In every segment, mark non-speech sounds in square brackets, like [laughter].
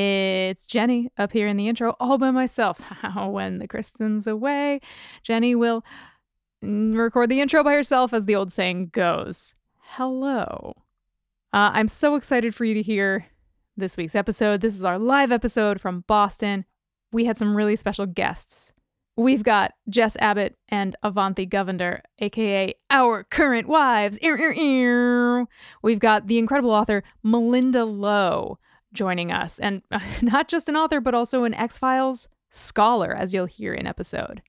It's Jenny up here in the intro all by myself. [laughs] when the Kristin's away, Jenny will record the intro by herself, as the old saying goes. Hello. Uh, I'm so excited for you to hear this week's episode. This is our live episode from Boston. We had some really special guests. We've got Jess Abbott and Avanthi Govender, aka our current wives. We've got the incredible author Malinda Lo joining us, and [laughs] not just an author, but also an X Files scholar, as you'll hear in episode.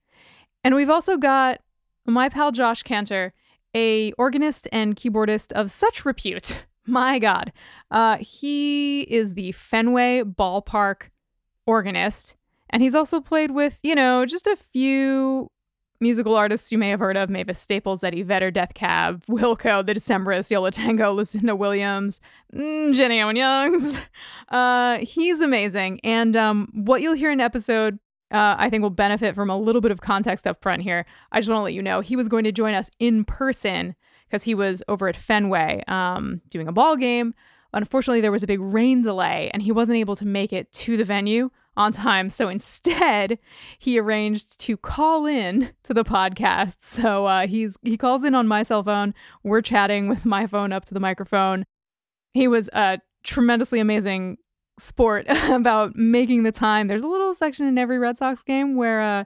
And we've also got my pal Josh Kantor, a organist and keyboardist of such repute. [laughs] My God, uh, he is the Fenway Ballpark organist, and he's also played with you know just a few musical artists you may have heard of Mavis Staples, Eddie Vedder, Death Cab, Wilco, The Decemberists, Yo La Tengo, Lucinda Williams, mm, Jenny Owen Youngs. [laughs] Uh, he's amazing. And um, what you'll hear in episode, uh, I think will benefit from a little bit of context up front here. I just want to let you know he was going to join us in person because he was over at Fenway um, doing a ball game. Unfortunately, there was a big rain delay and he wasn't able to make it to the venue on time. So instead, he arranged to call in to the podcast. So uh, he's he calls in on my cell phone. We're chatting with my phone up to the microphone. He was a tremendously amazing sport [laughs] about making the time. There's a little section in every Red Sox game where uh,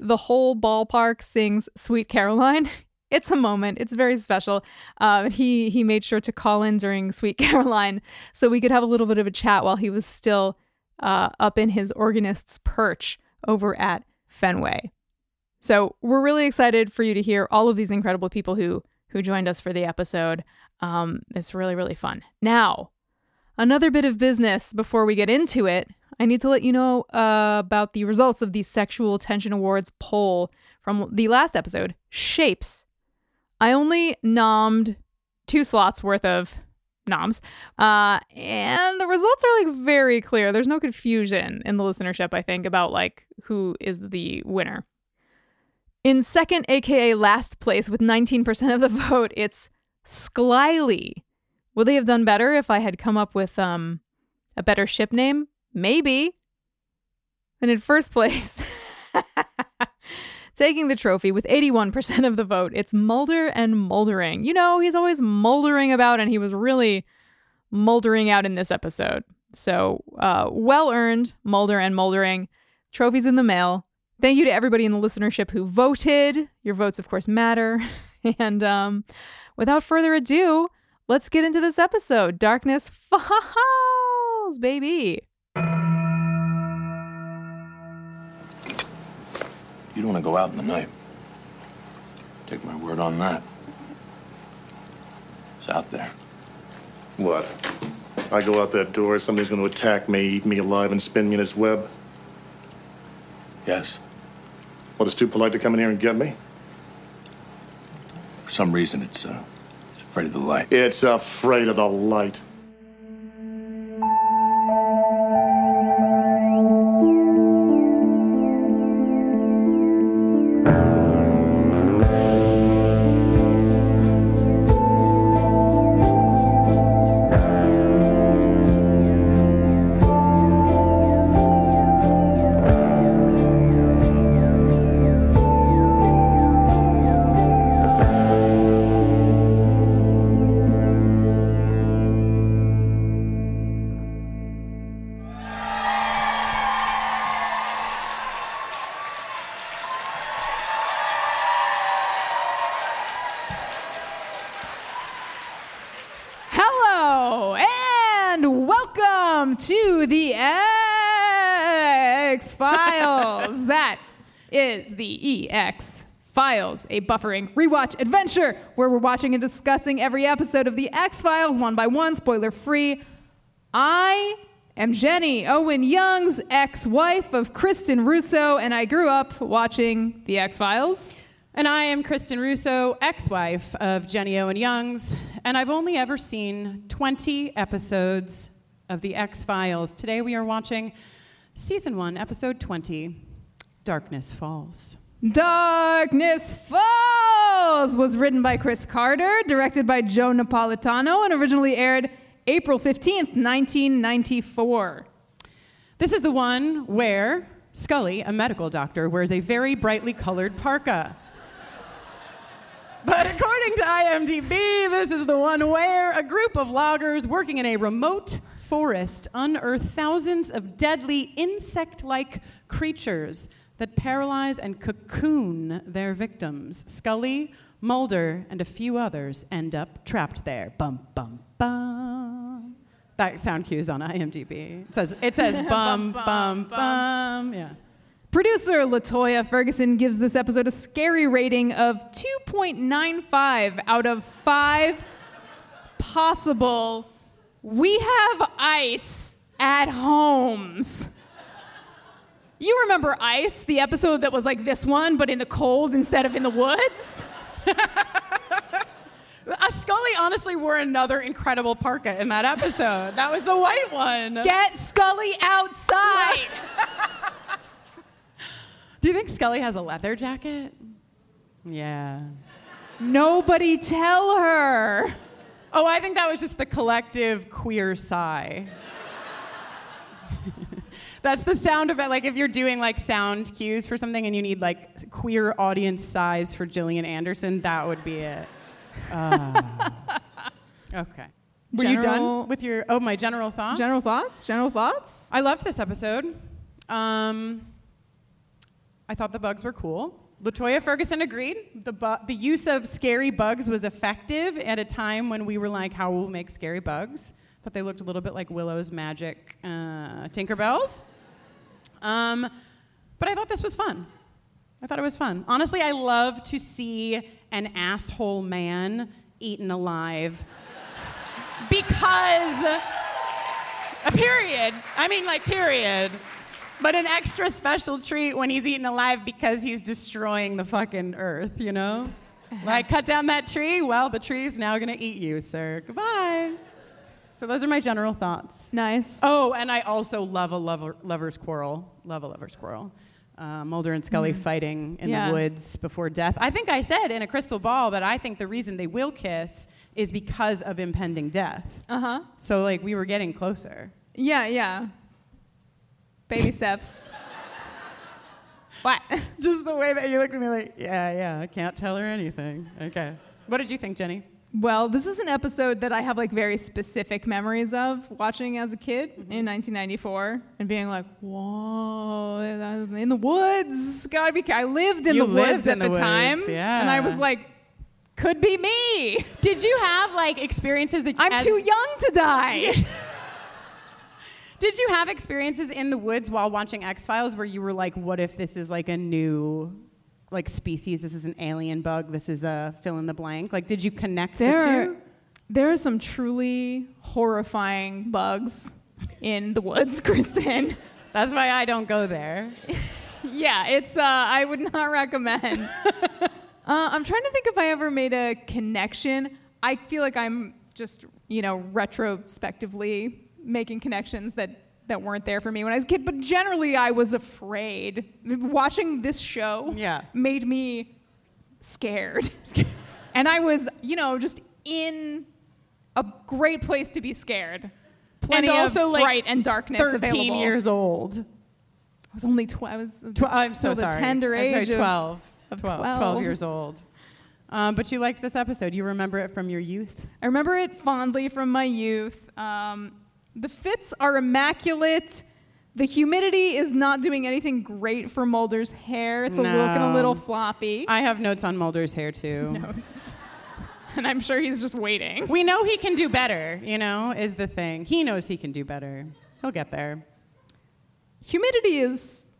the whole ballpark sings "Sweet Caroline." [laughs] It's a moment. It's very special. Uh, he he made sure to call in during Sweet [laughs] Caroline so we could have a little bit of a chat while he was still uh, up in his organist's perch over at Fenway. So we're really excited for you to hear all of these incredible people who who joined us for the episode. Um, it's really really fun. Now, another bit of business before we get into it. I need to let you know uh, about the results of the Sexual Tension Awards poll from the last episode, Shapes. I only nommed two slots worth of noms, uh, and the results are like very clear. There's no confusion in the listenership, I think, about like who is the winner. In second, aka last place, with 19% of the vote, it's Sklyly. Would they have done better if I had come up with um a better ship name? Maybe. And in first place, [laughs] taking the trophy with 81% of the vote. It's Mulder and Moldering. You know, he's always moldering about, and he was really moldering out in this episode. So, uh, well earned, Mulder and Moldering. Trophies in the mail. Thank you to everybody in the listenership who voted. Your votes, of course, matter. [laughs] and um, without further ado, let's get into this episode. Darkness [laughs] Falls, baby. You don't want to go out in the night. Take my word on that. It's out there. What? I go out that door, somebody's going to attack me, eat me alive, and spin me in his web? Yes. What, it's too polite to come in here and get me? For some reason, it's, uh, it's afraid of the light. It's afraid of the light. Files, a buffering rewatch adventure where we're watching and discussing every episode of the X Files one by one, spoiler free. I am Jenny Owen Youngs ex wife of Kristin Russo, and I grew up watching the X Files. And I am Kristin Russo, ex wife of Jenny Owen Youngs, and I've only ever seen 20 episodes of The X Files. Today we are watching season one, episode 20 Darkness Falls. Darkness Falls was written by Chris Carter, directed by Joe Napolitano, and originally aired April 15th, 1994. This is the one where Scully, a medical doctor, wears a very brightly colored parka. But according to IMDb, this is the one where a group of loggers working in a remote forest unearth thousands of deadly insect like creatures that paralyze and cocoon their victims. Scully, Mulder, and a few others end up trapped there. Bum, bum, bum. That sound cue is on IMDb. It says, it says [laughs] bum, bum, bum. Yeah. Producer LaToya Ferguson gives this episode a scary rating of 2.95 out of 5 possible. We have ice at homes. You remember Ice, the episode that was like this one, but in the cold instead of in the woods? [laughs] Scully honestly wore another incredible parka in that episode. That was the white one. Get Scully outside! Do you think Scully has a leather jacket? Yeah. Nobody tell her. Oh, I think that was just the collective queer sigh. That's the sound of it. Like if you're doing like sound cues for something and you need like queer audience size for Gillian Anderson, that would be it. Uh, [laughs] okay. Were you done with your? Oh, my general thoughts. General thoughts? General thoughts? I loved this episode. Um, I thought the bugs were cool. LaToya Ferguson agreed. The, bu- the use of scary bugs was effective at a time when we were like, how will we make scary bugs? Thought they looked a little bit like Willow's magic uh, Tinkerbells. Um, but I thought this was fun. I thought it was fun. Honestly, I love to see an asshole man eaten alive because a period. I mean, like, period. But an extra special treat when he's eaten alive because he's destroying the fucking earth, you know? Like, cut down that tree, well, the tree's now gonna eat you, sir. Goodbye. So, those are my general thoughts. Nice. Oh, and I also love a lover, lover's quarrel. Love a lover's quarrel. Uh, Mulder and Scully fighting in Yeah. the woods before death. I think I said in a crystal ball that I think the reason they will kiss is because of impending death. Uh huh. So, like, we were getting closer. Yeah, yeah. Baby steps. [laughs] what? Just the way that you looked at me like, yeah, yeah, I can't tell her anything. Okay. What did you think, Jenny? Well, this is an episode that I have like very specific memories of watching as a kid mm-hmm. in 1994 and being like, "Whoa, in the woods, gotta be." I lived in You the lived woods in at the the, woods, time, yeah. and I was like, "Could be me. Did you have like experiences that I'm as- too young to die." [laughs] Did you have experiences in the woods while watching X Files where you were like, what if this is like a new like species? This is an alien bug. This is a fill in the blank. Like, did you connect the there, two? there are some truly horrifying bugs in the woods, [laughs] Kristin. That's why I don't go there. [laughs] Yeah, it's. Uh, I would not recommend. [laughs] uh, I'm trying to think if I ever made a connection. I feel like I'm just, you know, retrospectively making connections that that weren't there for me when I was a kid. But generally, I was afraid. Watching this show Yeah. made me scared, [laughs] and I was, you know, just in a great place to be scared. Plenty and also of like fright and darkness 13 available. years old. I was only 12. I was Tw- I'm so sorry. tender I'm sorry, age of- 12. of 12, 12. 12 years old. Um, but you liked this episode. You remember it from your youth. I remember it fondly from my youth. Um, the fits are immaculate. The humidity is not doing anything great for Mulder's hair. It's a looking a little floppy. I have notes on Mulder's hair too. Notes. [laughs] and I'm sure he's just waiting. We know he can do better, you know, is the thing. He knows he can do better. He'll get there. Humidity is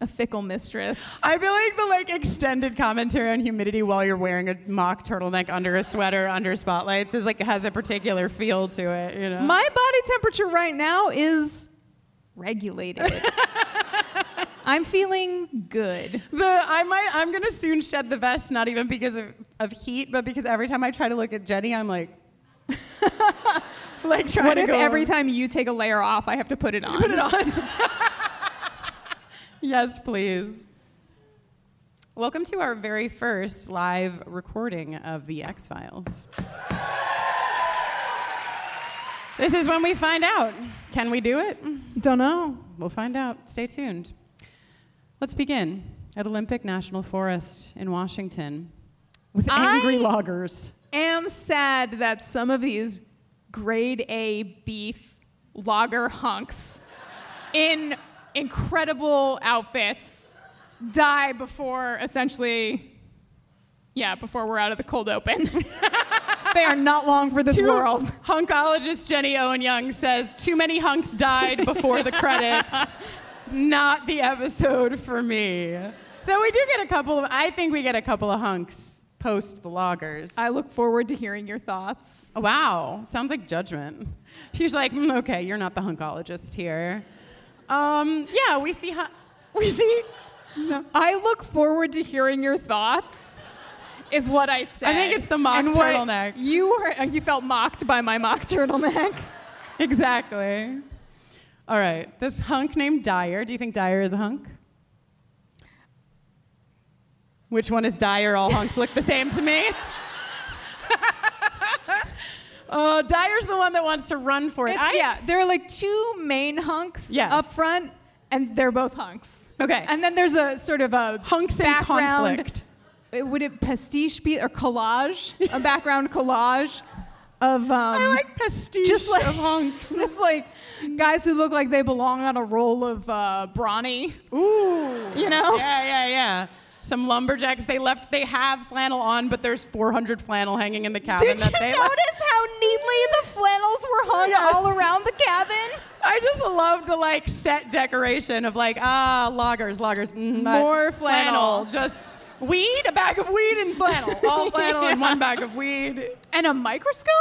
a fickle mistress. I feel like the like extended commentary on humidity while you're wearing a mock turtleneck under a sweater under spotlights is like has a particular feel to it, you know. My body temperature right now is regulated. [laughs] I'm feeling good. the I might I'm gonna soon shed the vest, not even because of, of heat, but because every time I try to look at Jenny, I'm like [laughs] like trying What to if go every time you take a layer off, I have to put it on? put it on. [laughs] yes, please. Welcome to our very first live recording of the X Files. This is when we find out. Can we do it? Don't know. We'll find out. Stay tuned. Let's begin at Olympic National Forest in Washington with angry I- loggers. Am sad that some of these grade A beef lager hunks in incredible outfits die before essentially, yeah, before we're out of the cold open. [laughs] they are not long for this Two- world. Hunkologist Jenny Owen Youngs says too many hunks died before the credits. Not the episode for me. Though we do get a couple of, I think we get a couple of hunks post the loggers. I look forward to hearing your thoughts. Wow, sounds like judgment. She's like, "Mm, okay, you're not the hunkologist here. Um, yeah, we see, hu- [laughs] we see. I look forward to hearing your thoughts. Is what I said. I think it's the mock And turtleneck. You were uh, you felt mocked by my mock turtleneck. [laughs] Exactly. All right, this hunk named Dyer. Do you think Dyer is a hunk? Which one is Dyer? All hunks look the same to me. [laughs] uh, Dyer's the one that wants to run for it. I- yeah, there are like two main hunks Yes. up front, and they're both hunks. Okay. And then there's a sort of a Hunks in background. conflict. uh, Would it pastiche be or collage? a [laughs] background collage of um, I like pastiche just like of hunks. [laughs] it's like guys who look like they belong on a roll of uh, brawny. Ooh. You know? Yeah, yeah, yeah. Some lumberjacks. They left. They have flannel on, but there's 400 flannel hanging in the cabin. Did you notice how neatly the flannels were hung Yes. all around the cabin? I just love the like set decoration of like ah loggers, loggers, mm, More flannel. just weed, a bag of weed and flannel, [laughs] all flannel and one bag of weed. And a microscope?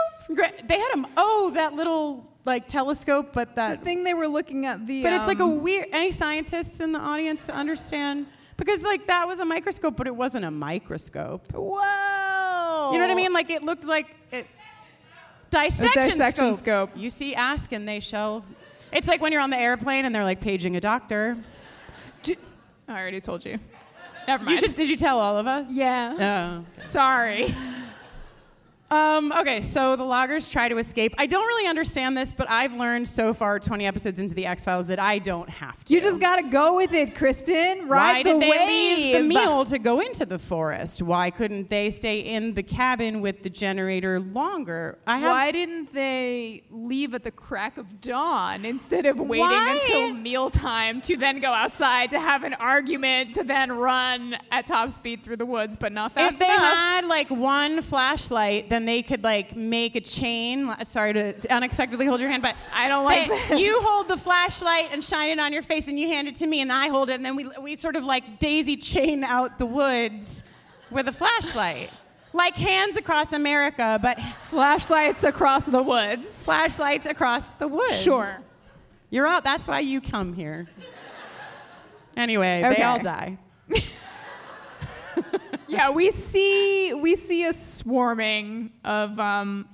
They had a oh that little like telescope, but The that thing they were looking at the. but it's like a um, weird. Any scientists in the audience to understand? Because like that was a microscope, but it wasn't a microscope. Whoa! You know what I mean? Like it looked like it. Dissection, dissection scope. scope. You see, ask and they shall. It's like when you're on the airplane and they're like paging a doctor. I already told you. Never You mind. should. Did you tell all of us? Yeah. Oh. Sorry. Um, okay, so the loggers try to escape. I don't really understand this, but I've learned so far, 20 episodes into the X Files, that I don't have to. You just gotta go with it, Kristin. Ride Why Ride did the they wave. leave the meal to go into the forest? Why couldn't they stay in the cabin with the generator longer? I have. Why didn't they leave at the crack of dawn instead of waiting Why? until mealtime to then go outside to have an argument to then run at top speed through the woods, but not fast if they had like one flashlight, then they could like make a chain. Sorry to unexpectedly hold your hand, but I don't like they- this. You hold the flashlight and shine it on your face, and you hand it to me, and I hold it, and then we we sort of like daisy chain out the woods with a flashlight, like hands across America, but Flashlights across the woods. flashlights across the woods. Sure. You're out. That's why you come here. Anyway, Okay. they all die. [laughs] yeah, we see we see a swarming of um,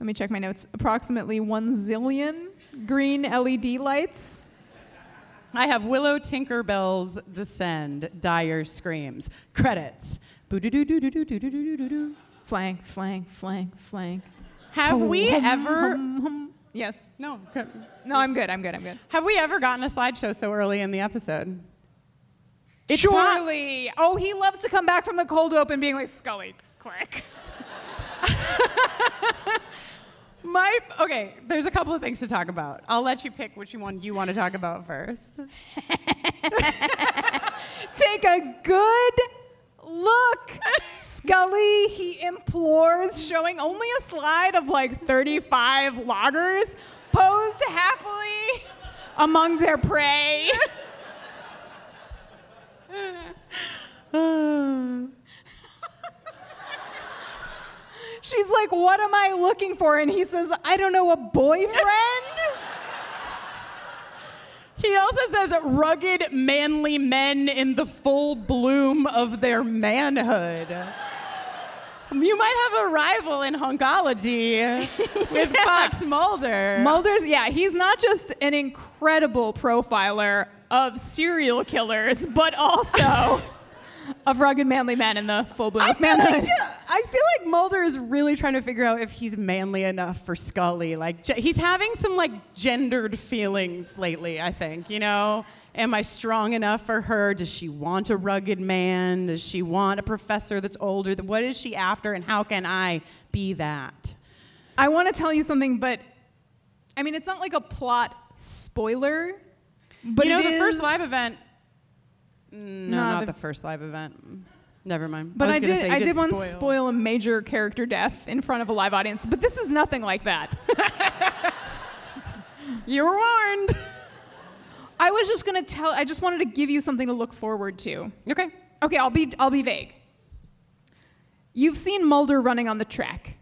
let me check my notes. Approximately one zillion green LED lights. I have Willow Tinkerbells descend, dire screams, credits. Flank, flank, flank, flank. Have hum, we hum, ever? Hum, yes. No. No, I'm good. I'm good. I'm good. Have we ever gotten a slideshow so early in the episode? It's Surely. oh, he loves to come back from the cold open being like, Scully, click. [laughs] My okay, there's a couple of things to talk about. I'll let you pick which one you want to talk about first. [laughs] Take a good look. Scully, he implores, showing only a slide of like 35 loggers posed happily among their prey. [laughs] [laughs] She's like, What am I looking for? And he says, I don't know, a boyfriend? [laughs] He also says rugged, manly men in the full bloom of their manhood. You might have a rival in hunkology [laughs] with Fox Mulder. Mulder's, yeah, he's not just an incredible profiler of serial killers, but also [laughs] of rugged, manly men in the full bloom I of manhood. like, I feel like Mulder is really trying to figure out if he's manly enough for Scully. Like he's having some like gendered feelings lately. I think you know. Am I strong enough for her? Does she want a rugged man? Does she want a professor that's older? What is she after, and how can I be that? I want to tell you something, but I mean, it's not like a plot spoiler. But you know, the first live event. Mm, No, No, not the- the, first live event. Never mind. But was I, did. say, I you did once spoil. spoil a major character death in front of a live audience, but this is nothing like that. [laughs] You were warned. I was just gonna tell. I just wanted to give you something to look forward to. okay. Okay, I'll be. I'll be vague. You've seen Mulder running on the track.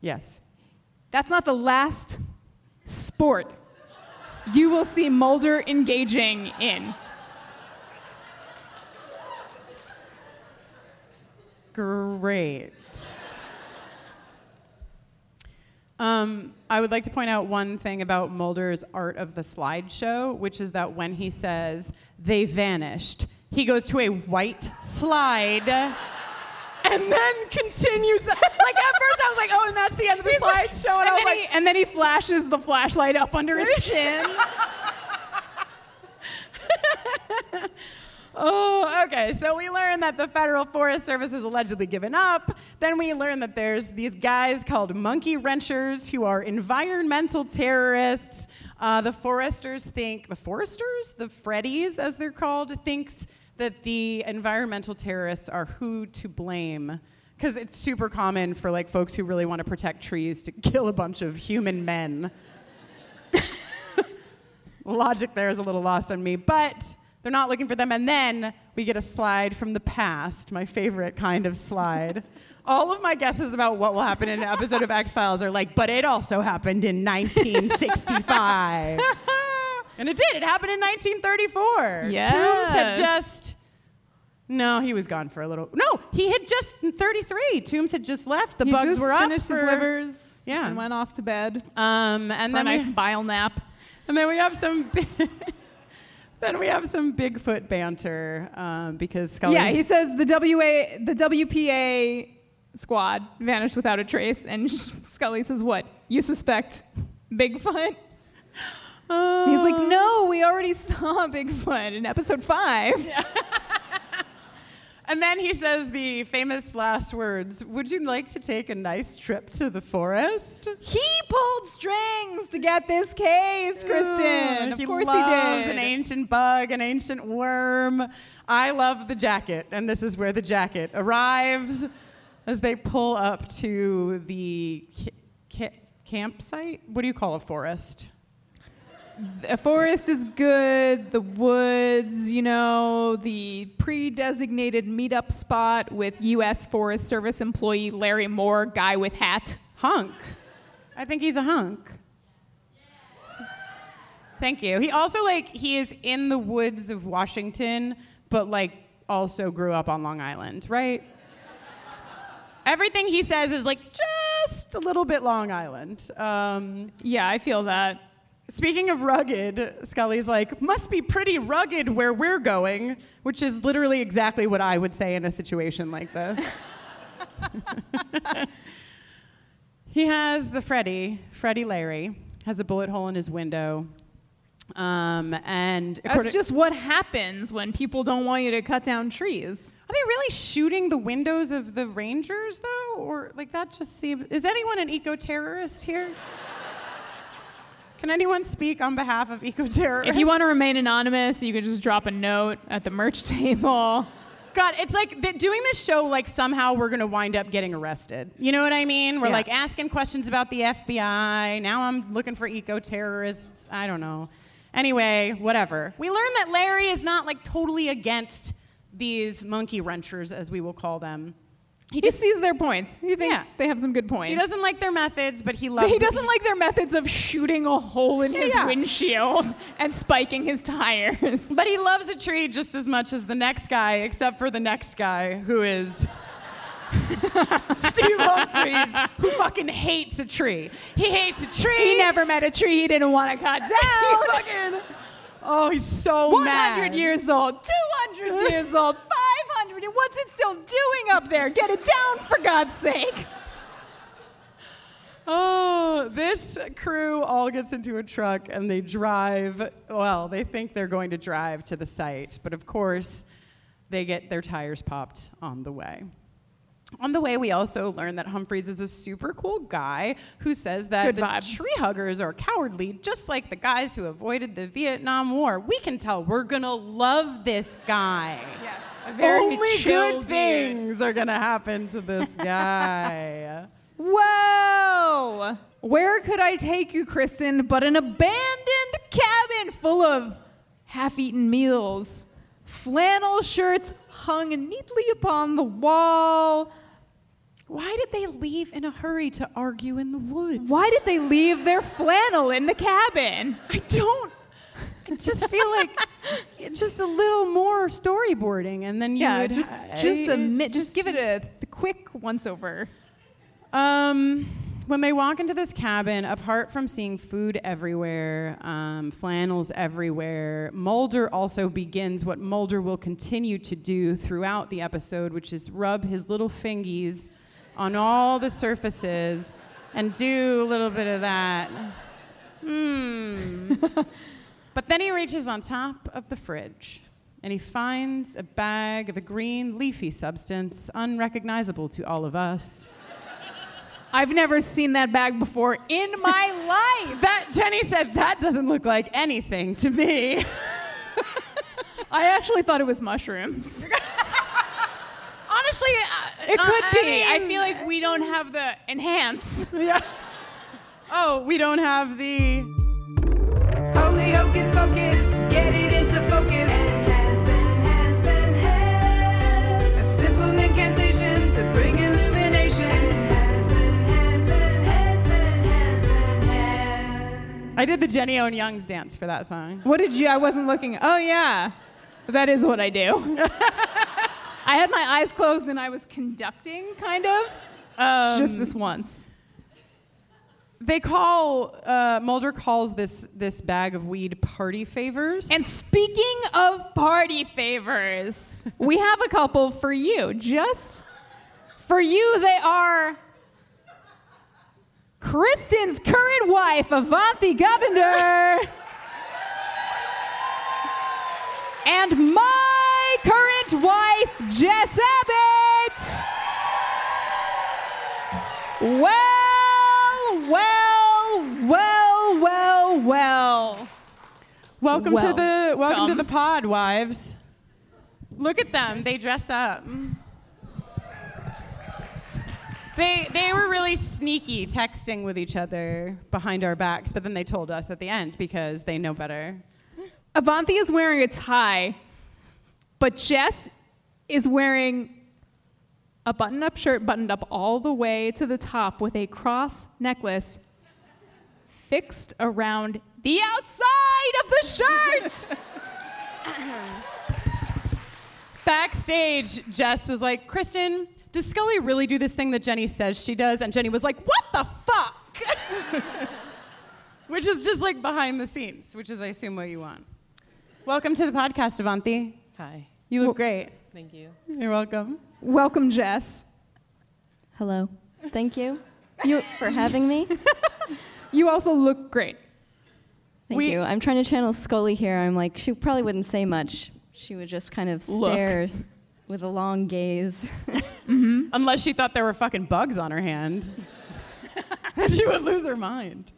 Yes. That's not the last sport you will see Mulder engaging in. Great. Um, I would like to point out one thing about Mulder's art of the slideshow, which is that when he says they vanished, he goes to a white slide and then continues that. Like at first I was like, oh, and that's the end of the slideshow. And, I was And then, like, he, and then he flashes the flashlight up under his chin. [laughs] Oh, okay. So we learn that the Federal Forest Service has allegedly given up. Then we learn that there's these guys called monkey wrenchers who are environmental terrorists. Uh, the foresters think, the foresters, the Freddies as they're called, thinks that the environmental terrorists are who to blame. Because it's super common for like folks who really want to protect trees to kill a bunch of human men. [laughs] logic there is a little lost on me, but they're not looking for them. And then we get a slide from the past, my favorite kind of slide. [laughs] All of my guesses about what will happen in an episode of X Files are like, but it also happened in 1965. [laughs] and it did. It happened in 1934. Tooms had just. No, he was gone for a little. No, he had just in 33. Tooms had just left. The he bugs were up. finished his livers Yeah. and went off to bed Um, and for a then we- bile nap. and then we have some. [laughs] then we have some Bigfoot banter um, because Scully. Yeah, he says the WA, the WPA squad vanished without a trace, and [laughs] Scully says, "What? You suspect Bigfoot?" Uh, He's like, "No, we already saw Bigfoot in episode five. [laughs] And then he says the famous last words Would you like to take a nice trip to the forest? He pulled strings to get this case, Kristin. Uh, of he course he did. an ancient bug, an ancient worm. I love the jacket, and this is where the jacket arrives as they pull up to the ca- ca- campsite. What do you call a forest? The forest is good. The woods, you know, the pre-designated meetup spot with U.S. Forest Service employee Larry Moore, guy with hat. Hunk. I think he's a hunk. Thank you. He also like he is in the woods of Washington, but like also grew up on Long Island, right? Everything he says is like just a little bit Long Island. Um, Yeah, I feel that. Speaking of rugged, Scully's like, must be pretty rugged where we're going, which is literally exactly what I would say in a situation like this. [laughs] he has the Freddy, Freddy Larry, has a bullet hole in his window. Um, and That's just what happens when people don't want you to cut down trees. Are they really shooting the windows of the Rangers though, or like that just seems? Is anyone an eco-terrorist here? Can anyone speak on behalf of eco-terrorists? If you want to remain anonymous, you can just drop a note at the merch [laughs] table. God, it's like doing this show. Like somehow we're gonna wind up getting arrested. You know what I mean? We're Yeah. like asking questions about the FBI. Now I'm looking for eco-terrorists. I don't know. Anyway, whatever. We learn that Larry is not like totally against these monkey wrenchers, as we will call them. He just sees their points. He thinks Yeah. they have some good points. He doesn't like their methods, but he loves. He doesn't like their methods of shooting a hole in his Yeah. windshield [laughs] and spiking his tires. But he loves a tree just as much as the next guy, except for the next guy, who is [laughs] Steve Humphreys, who fucking hates a tree. He hates a tree. he never met a tree he didn't want to cut [laughs] down. He fucking. Oh, he's so 100 mad. years old, 200 [laughs] years old, 500. What's it still doing up there? Get it down, for God's sake. [laughs] Oh, this crew all gets into a truck and they drive. Well, they think they're going to drive to the site, but of course, they get their tires popped on the way. On the way, we also learn that Humphreys is a super cool guy who says that Good the vibe. tree huggers are cowardly, just like the guys who avoided the Vietnam War. We can tell we're gonna love this guy. Yes, very Only chill good dude. things are gonna happen to this [laughs] guy. Whoa! Where could I take you, Kristin, but an abandoned cabin full of half eaten meals, flannel shirts hung neatly upon the wall. Why did they leave in a hurry to argue in the woods? Why did they leave their flannel in the cabin? I don't. I just feel like just a little more storyboarding, and then you Yeah, just ha- just a mi- just give it a th- quick once over. Um, when they walk into this cabin, apart from seeing food everywhere, um, flannels everywhere, Mulder also begins what Mulder will continue to do throughout the episode, which is rub his little fingies on all the surfaces and do a little bit of that. Hmm. [laughs] but then he reaches on top of the fridge and he finds a bag of a green leafy substance unrecognizable to all of us. I've never seen that bag before in my life. That Jenny said that doesn't look like anything to me. [laughs] I actually thought it was mushrooms. [laughs] Honestly, It could I be. I mean- feel like we don't have the enhance. [laughs] Yeah. Oh, we don't have the. Holy hocus pocus, get it into focus. Enhance, enhance, enhance. A simple incantation to bring illumination. Enhance, enhance, enhance, enhance, enhance. I did the Jenny Owen Young's dance for that song. What did you? I wasn't looking. Oh yeah, that is what I do. [laughs] I had my eyes closed and I was conducting, kind of. Um, Just this once. They call uh, Mulder calls this this bag of weed party favors. And speaking of party favors, we have a couple for you. Just for you, they are Kristin's current wife, Avanthi Govender, [laughs] and my current wife, Jess Abbott. Well, well, well, well, well. welcome to the welcome to the pod, wives. Look at them. They dressed up. They they were really sneaky texting with each other behind our backs, but then they told us at the end because they know better. Avanthi is wearing a tie, but Jess is wearing a button up shirt buttoned up all the way to the top with a cross necklace fixed around the outside of the shirt. [laughs] Backstage, Jess was like, Kristin, does Scully really do this thing that Jenny says she does? And Jenny was like, what the fuck? [laughs] which is just like behind the scenes, which is, I assume, what you want. Welcome to the podcast, Avanthi. Hi. You look great. Thank you. You're welcome. Welcome, Jess. Hello. Thank you. You [laughs] for having me. You also look great. Thank We- you. I'm trying to channel Scully here. I'm like, she probably wouldn't say much. She would just kind of Look. stare with a long gaze. [laughs] Unless she thought there were fucking bugs on her hand. then [laughs] she would lose her mind.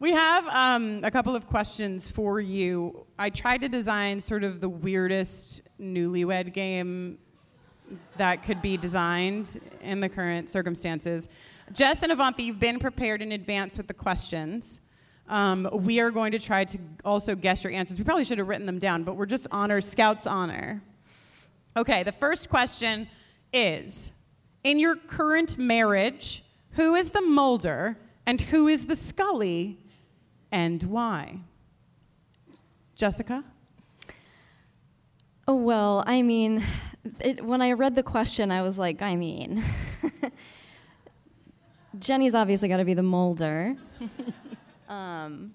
We have um, a couple of questions for you. I tried to design sort of the weirdest newlywed game that could be designed in the current circumstances. Jess and Avanthi, you've been prepared in advance with the questions. Um, we are going to try to also guess your answers. We probably should have written them down, but we're just honor, Scout's honor. Okay, the first question is In your current marriage, who is the Mulder and who is the Scully and why? Jessica? Oh, well, I mean, it, when I read the question, I was like, I mean, [laughs] Jenny's obviously got to be the Mulder. [laughs] um,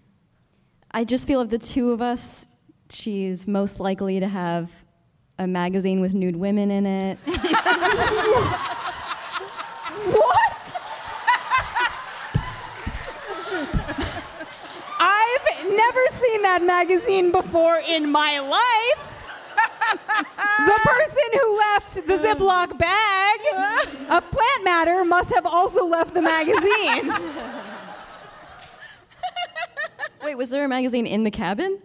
I just feel of the two of us, she's most likely to have a magazine with nude women in it. [laughs] never seen that magazine before in my life. the person who left the Ziploc bag of plant matter must have also left the magazine. [laughs] Wait, was there a magazine in the cabin?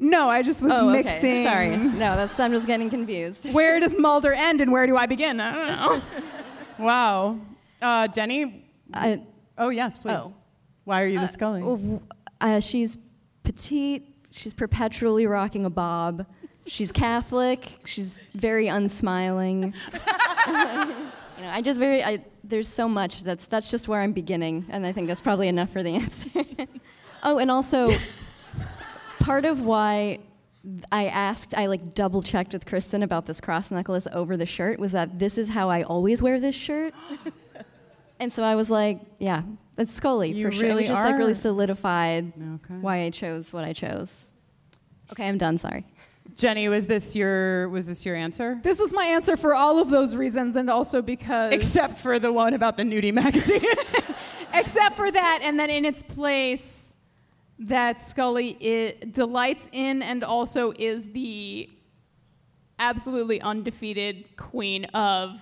No, I just was oh, okay. mixing. Sorry. No, that's I'm just getting confused. [laughs] Where does Mulder end and where do I begin? I don't know. [laughs] wow. Uh, Jenny? I, Oh, yes, please. Oh. Why are you the Scully? Uh, she's petite. She's perpetually rocking a bob. She's Catholic. She's very unsmiling. [laughs] you know, I just very. I, there's so much. That's that's just where I'm beginning, and I think that's probably enough for the [laughs] answer. oh, and also, part of why I asked, I like double checked with Kristin about this cross necklace over the shirt was that this is how I always wear this shirt. [gasps] and so I was like, yeah, it's Scully You for sure. It really was just like are. really solidified Okay. why I chose what I chose. Okay, I'm done. Sorry. Jenny, was this your was this your answer? This was my answer for all of those reasons, and also because. Except for the one about the nudie magazine. [laughs] [laughs] except for that, and then in its place, that Scully i delights in and also is the absolutely undefeated queen of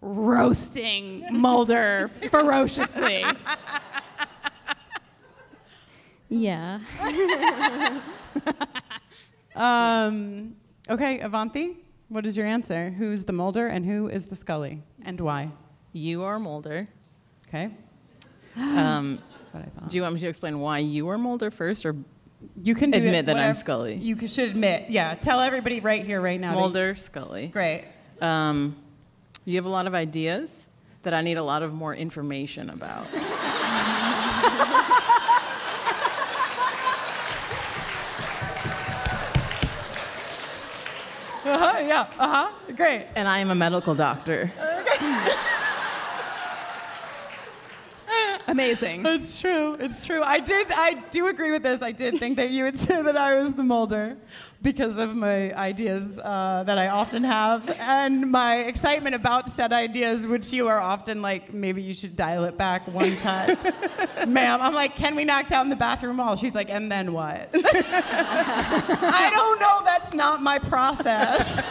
roasting Mulder [laughs] ferociously. Yeah. [laughs] um, okay, Avanthi, what is your answer? Who's the Mulder and who is the Scully, and why? You are Mulder. Okay, [gasps] Um, that's what I thought. do you want me to explain why you are Mulder first, or You can do admit it, that I'm Scully? You should admit, yeah. Tell everybody right here, right now. that you- Mulder, Scully? Great. Um, you have a lot of ideas that I need a lot of more information about. [laughs] Uh-huh, yeah. Uh huh. Great. and I am a medical doctor. [laughs] Amazing. [laughs] It's true. It's true. I did. I do agree with this. I did think that you would [laughs] say that I was the Mulder because of my ideas uh, that I often have and my excitement about said ideas, which you are often like, maybe you should dial it back one touch, [laughs] ma'am. I'm like, can we knock down the bathroom wall? She's like, and then what? I don't know. That's not my process.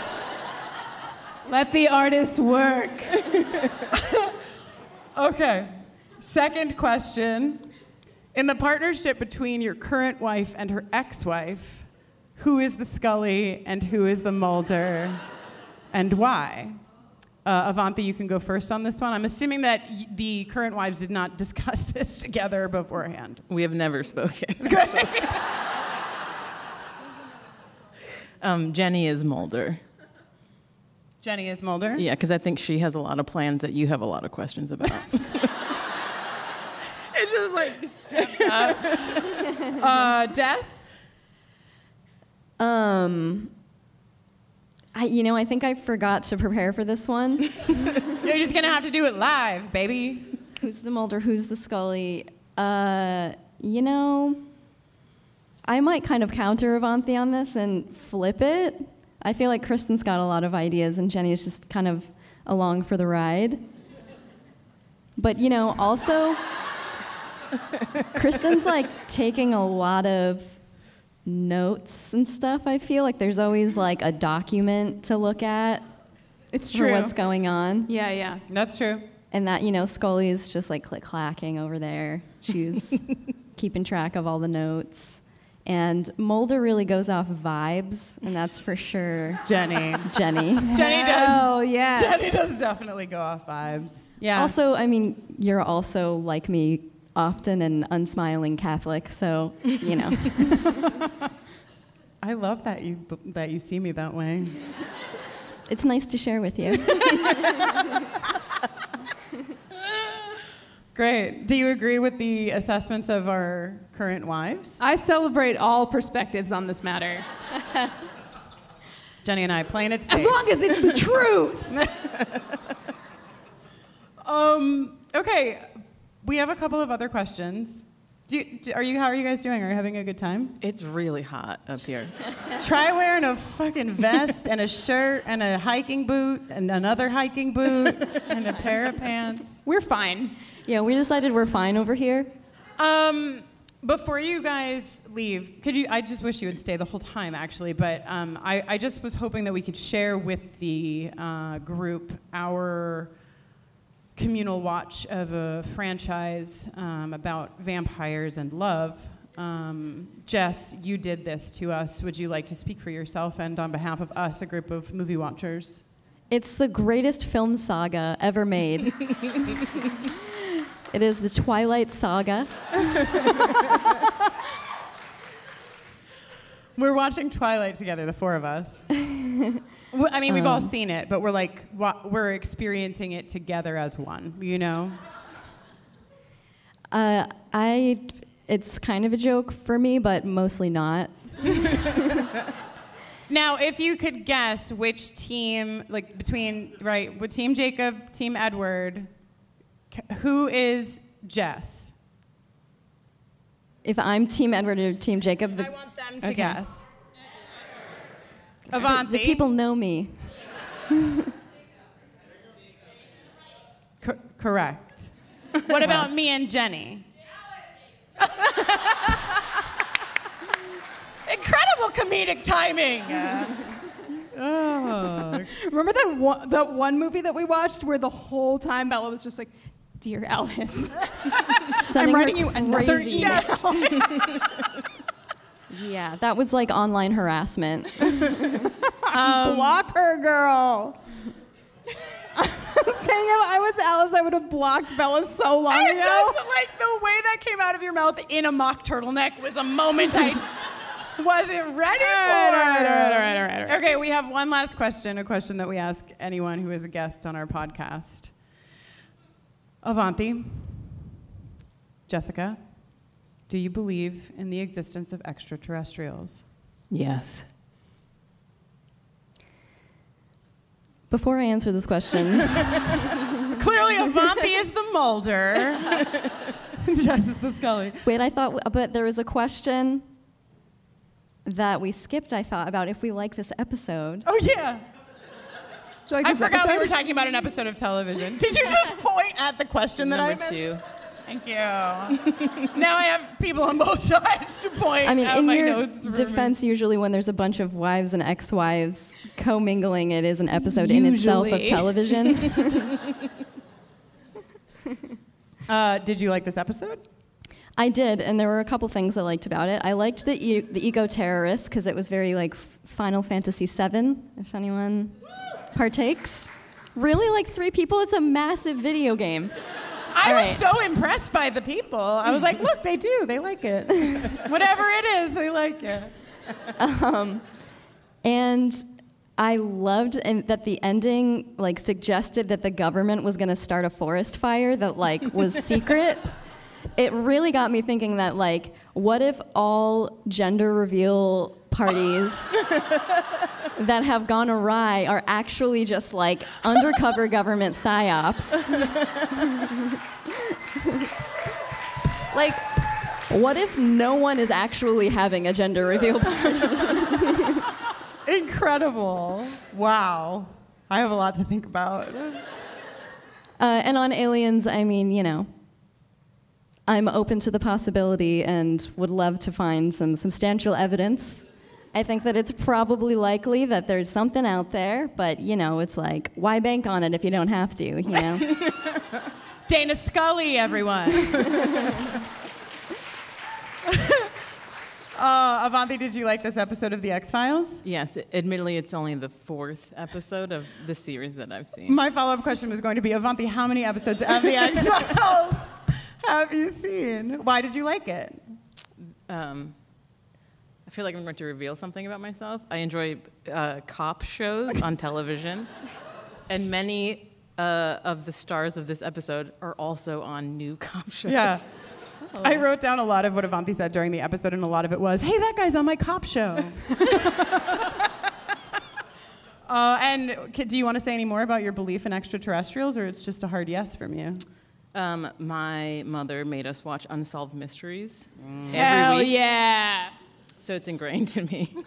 Let the artist work. Okay. Second question. In the partnership between your current wife and her ex wife, who is the Scully and who is the Mulder and why? Uh, Avanthi, you can go first on this one. I'm assuming that y- the current wives did not [laughs] discuss this together beforehand. We have never spoken. [laughs] um, Jenny is Mulder. Jenny is Mulder. Yeah, because I think she has a lot of plans that you have a lot of questions about. [laughs] [laughs] It's just like steps up. [laughs] uh, Jess? Um, I, you know, I think I forgot to prepare for this one. [laughs] You're just going to have to do it live, baby. who's the Mulder? Who's the Scully? Uh, you know, I might kind of counter Avanthi on this and flip it. I feel like Kristin's got a lot of ideas, and Jenny is just kind of along for the ride. But you know, also, Kristin's like taking a lot of notes and stuff. I feel like there's always like a document to look at It's for true. what's going on. yeah, yeah. That's true. And that, you know, Scully is just like click clacking over there. She's [laughs] keeping track of all the notes. And Mulder really goes off vibes, and that's for sure Jenny. Jenny. [laughs] Jenny does. Oh, yeah. Jenny does definitely go off vibes. Yeah. Also, I mean, you're also like me often an unsmiling Catholic, so you know. [laughs] I love that you that you see me that way. It's nice to share with you. [laughs] Great. Do you agree with the assessments of our current wives? I celebrate all perspectives on this matter. [laughs] Jenny and I playing it safe. As long as it's the truth. Um, okay, we have a couple of other questions. Do you, do, are you? How are you guys doing? Are you having a good time? It's really hot up here. [laughs] Try wearing a fucking vest and a shirt and a hiking boot and another hiking boot and a pair of pants. We're fine. yeah, we decided we're fine over here. Um, before you guys leave, could you? I just wish you would stay the whole time, actually. But um, I, I just was hoping that we could share with the uh, group our communal watch of a franchise um, about vampires and love. Um, Jess, you did this to us. Would you like to speak for yourself and on behalf of us, a group of movie watchers? It's the greatest film saga ever made. [laughs] it is the Twilight Saga. [laughs] We're watching Twilight together, the four of us. [laughs] I mean, we've all Um. seen it, but we're like, we're experiencing it together as one, you know? Uh, I, it's kind of a joke for me, but mostly not. [laughs] Now, if you could guess which team, like between, right, with Team Jacob, Team Edward, who is Jess? If I'm Team Edward or Team Jacob, the, I want them to Okay. guess. the Avanthi. people know me. Co- correct. [laughs] What about me and Jenny? [laughs] Incredible comedic timing. [laughs] oh. Remember that one, that one movie that we watched where the whole time Bella was just like, "Dear Alice, [laughs] I'm writing you another crazy [laughs] email." [laughs] Yeah, that was like online harassment. Um, Block her, girl. Saying if I was Alice, I would have blocked Bella so long I ago. like the way that came out of your mouth in a mock turtleneck was a moment I wasn't ready for. All right, all right, all right, all right, all right. Okay, we have one last question, a question that we ask anyone who is a guest on our podcast. Avanthi, Jessica, do you believe in the existence of extraterrestrials? Yes. Before I answer this question, [laughs] Clearly, Avanthi is the Mulder. [laughs] Jess is the Scully. wait, I thought, but there was a question that we skipped, I thought, about if we like this episode. Oh yeah. Do you like I this forgot we episode? were talking about an episode of television. Did you just point at the question that I Number missed? two. Thank you. now I have people on both [laughs] sides to point I mean, at in my your notes. for me. defense, usually when there's a bunch of wives and ex-wives commingling, it is an episode in itself of television. [laughs] [laughs] Uh, did you like this episode? I did, and there were a couple things I liked about it. I liked the e- the eco terrorist because it was very like Final Fantasy VII. If anyone partakes, really like three people. It's a massive video game. I All was right. so impressed by the people. I was like, look, they do. They like it. [laughs] Whatever it is, they like it. Um, and I loved and that the ending like suggested that the government was going to start a forest fire that like was [laughs] secret. It really got me thinking that like what if all gender reveal parties [laughs] that have gone awry are actually just like undercover [laughs] government psyops? like what if no one is actually having a gender reveal party? [laughs] Incredible. Wow. I have a lot to think about. Uh, and on aliens, I mean, you know, I'm open to the possibility and would love to find some substantial evidence. I think that it's probably likely that there's something out there, but you know, it's like, why bank on it if you don't have to, you know? [laughs] Dana Scully, everyone. [laughs] uh, Avanthi, did you like this episode of The X Files? Yes. Admittedly, it's only the fourth episode of the series that I've seen. My follow up question was going to be Avanthi, how many episodes of The [laughs] X Files have you seen? Why did you like it? Um, I feel like I'm going to reveal something about myself. I enjoy uh, cop shows on television, [laughs] and many uh, of the stars of this episode are also on new cop shows. Yeah. I wrote down a lot of what Avanthi said during the episode, and a lot of it was, "Hey, that guy's on my cop show." [laughs] [laughs] uh, and do you want to say any more about your belief in extraterrestrials, or it's just a hard yes from you? Um, my mother made us watch Unsolved Mysteries every Hell yeah. So it's ingrained in me. [laughs]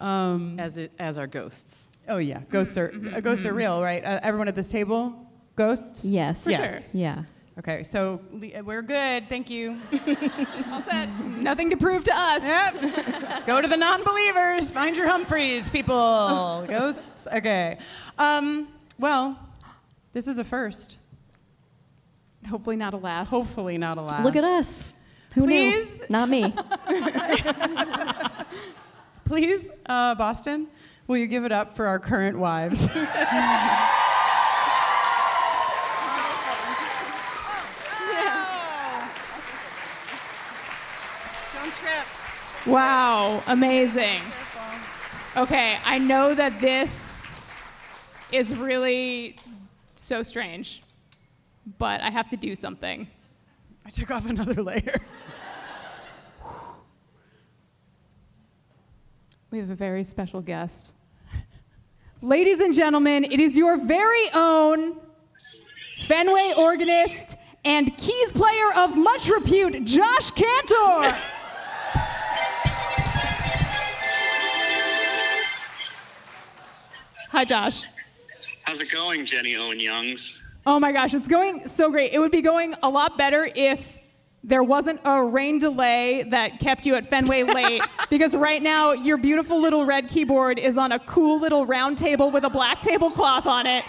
Um, as it, as are ghosts. oh yeah, ghosts are uh, ghosts are real, right? Uh, everyone at this table, ghosts. Yes. Yes. Yeah. Okay, so uh, we're good. Thank you. [laughs] All set. Nothing to prove to us. Yep. [laughs] Go to the non-believers. Find your Humphreys, people. Ghosts. Okay. Um, well, this is a first. Hopefully not a last. Hopefully not a last. Look at us. Who Please? knew? Not me. [laughs] Please, uh, Boston, will you give it up for our current wives? [laughs] Don't trip. Wow, amazing. Okay, I know that this is really so strange, but I have to do something. I took off another layer. [laughs] We have a very special guest. Ladies and gentlemen, it is your very own Fenway organist and keys player of much repute, Josh Kantor. Hi, Josh. How's it going, Jenny Owen Youngs? Oh my gosh, it's going so great. It would be going a lot better if there wasn't a rain delay that kept you at Fenway [laughs] late because right now your beautiful little red keyboard is on a cool little round table with a black tablecloth on it,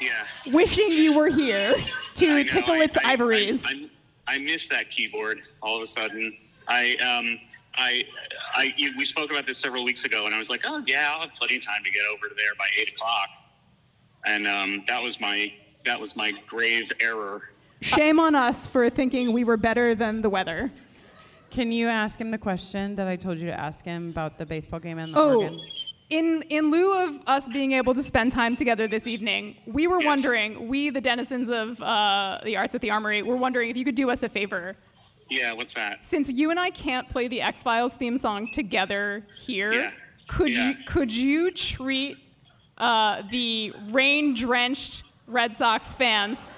Yeah. wishing you were here to know, tickle its I- ivories. I, I, I missed that keyboard all of a sudden. I, um, I, I, you, we spoke about this several weeks ago, and I was like, oh yeah, I'll have plenty of time to get over there by eight o'clock. And um, that was my that was my grave error. Shame on us for thinking we were better than the weather. Can you ask him the question that I told you to ask him about the baseball game and the Oh, organ? in in lieu of us being able to spend time together this evening, we were wondering, we the denizens of uh, the arts at the Armory, were wondering if you could do us a favor. Yeah, what's that? Since you and I can't play the X Files theme song together here, Yeah. could Yeah. you could you treat uh, the rain-drenched Red Sox fans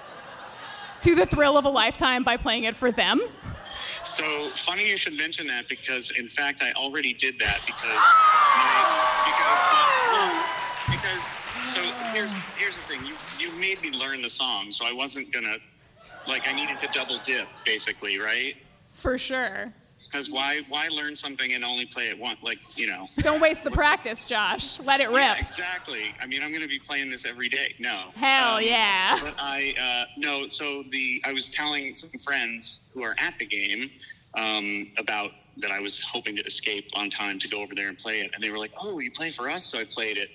to the thrill of a lifetime by playing it for them? So funny you should mention that because in fact I already did that because my, because because so here's here's the thing you you made me learn the song so I wasn't gonna like I needed to double dip basically right For sure. Because why why learn something and only play it once like you know Don't waste the practice, Josh. Let it rip. Yeah, exactly. I mean, I'm going to be playing this every day. No. Hell yeah. But I uh, no. So the I was telling some friends who are at the game um, about that I was hoping to escape on time to go over there and play it, and they were like, "Oh, you play for us?" So I played it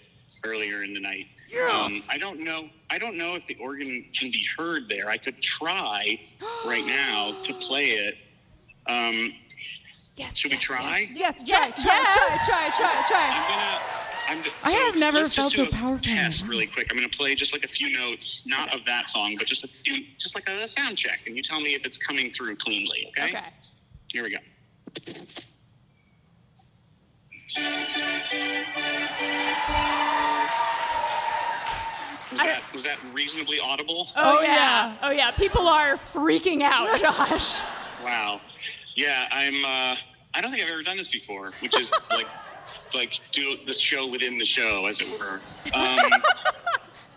earlier in the night. Um, I don't know. I don't know if the organ can be heard there. I could try right now to play it. Um, Yes, should we try? Yes, try, try, try, try, try, try. I'm gonna. I'm d- I so have never let's felt just so do a powerful. Test really quick. I'm gonna play just like a few notes, not of that song, but just a few, just like a sound check, and you tell me if it's coming through cleanly. Okay. Okay. Here we go. Was that was that reasonably audible? Oh, oh yeah. Oh yeah. People are freaking out, [laughs] Josh. Wow. Yeah, I'm. Uh, I don't think I've ever done this before, which is [laughs] like, like do the show within the show, as it were. [laughs] Um,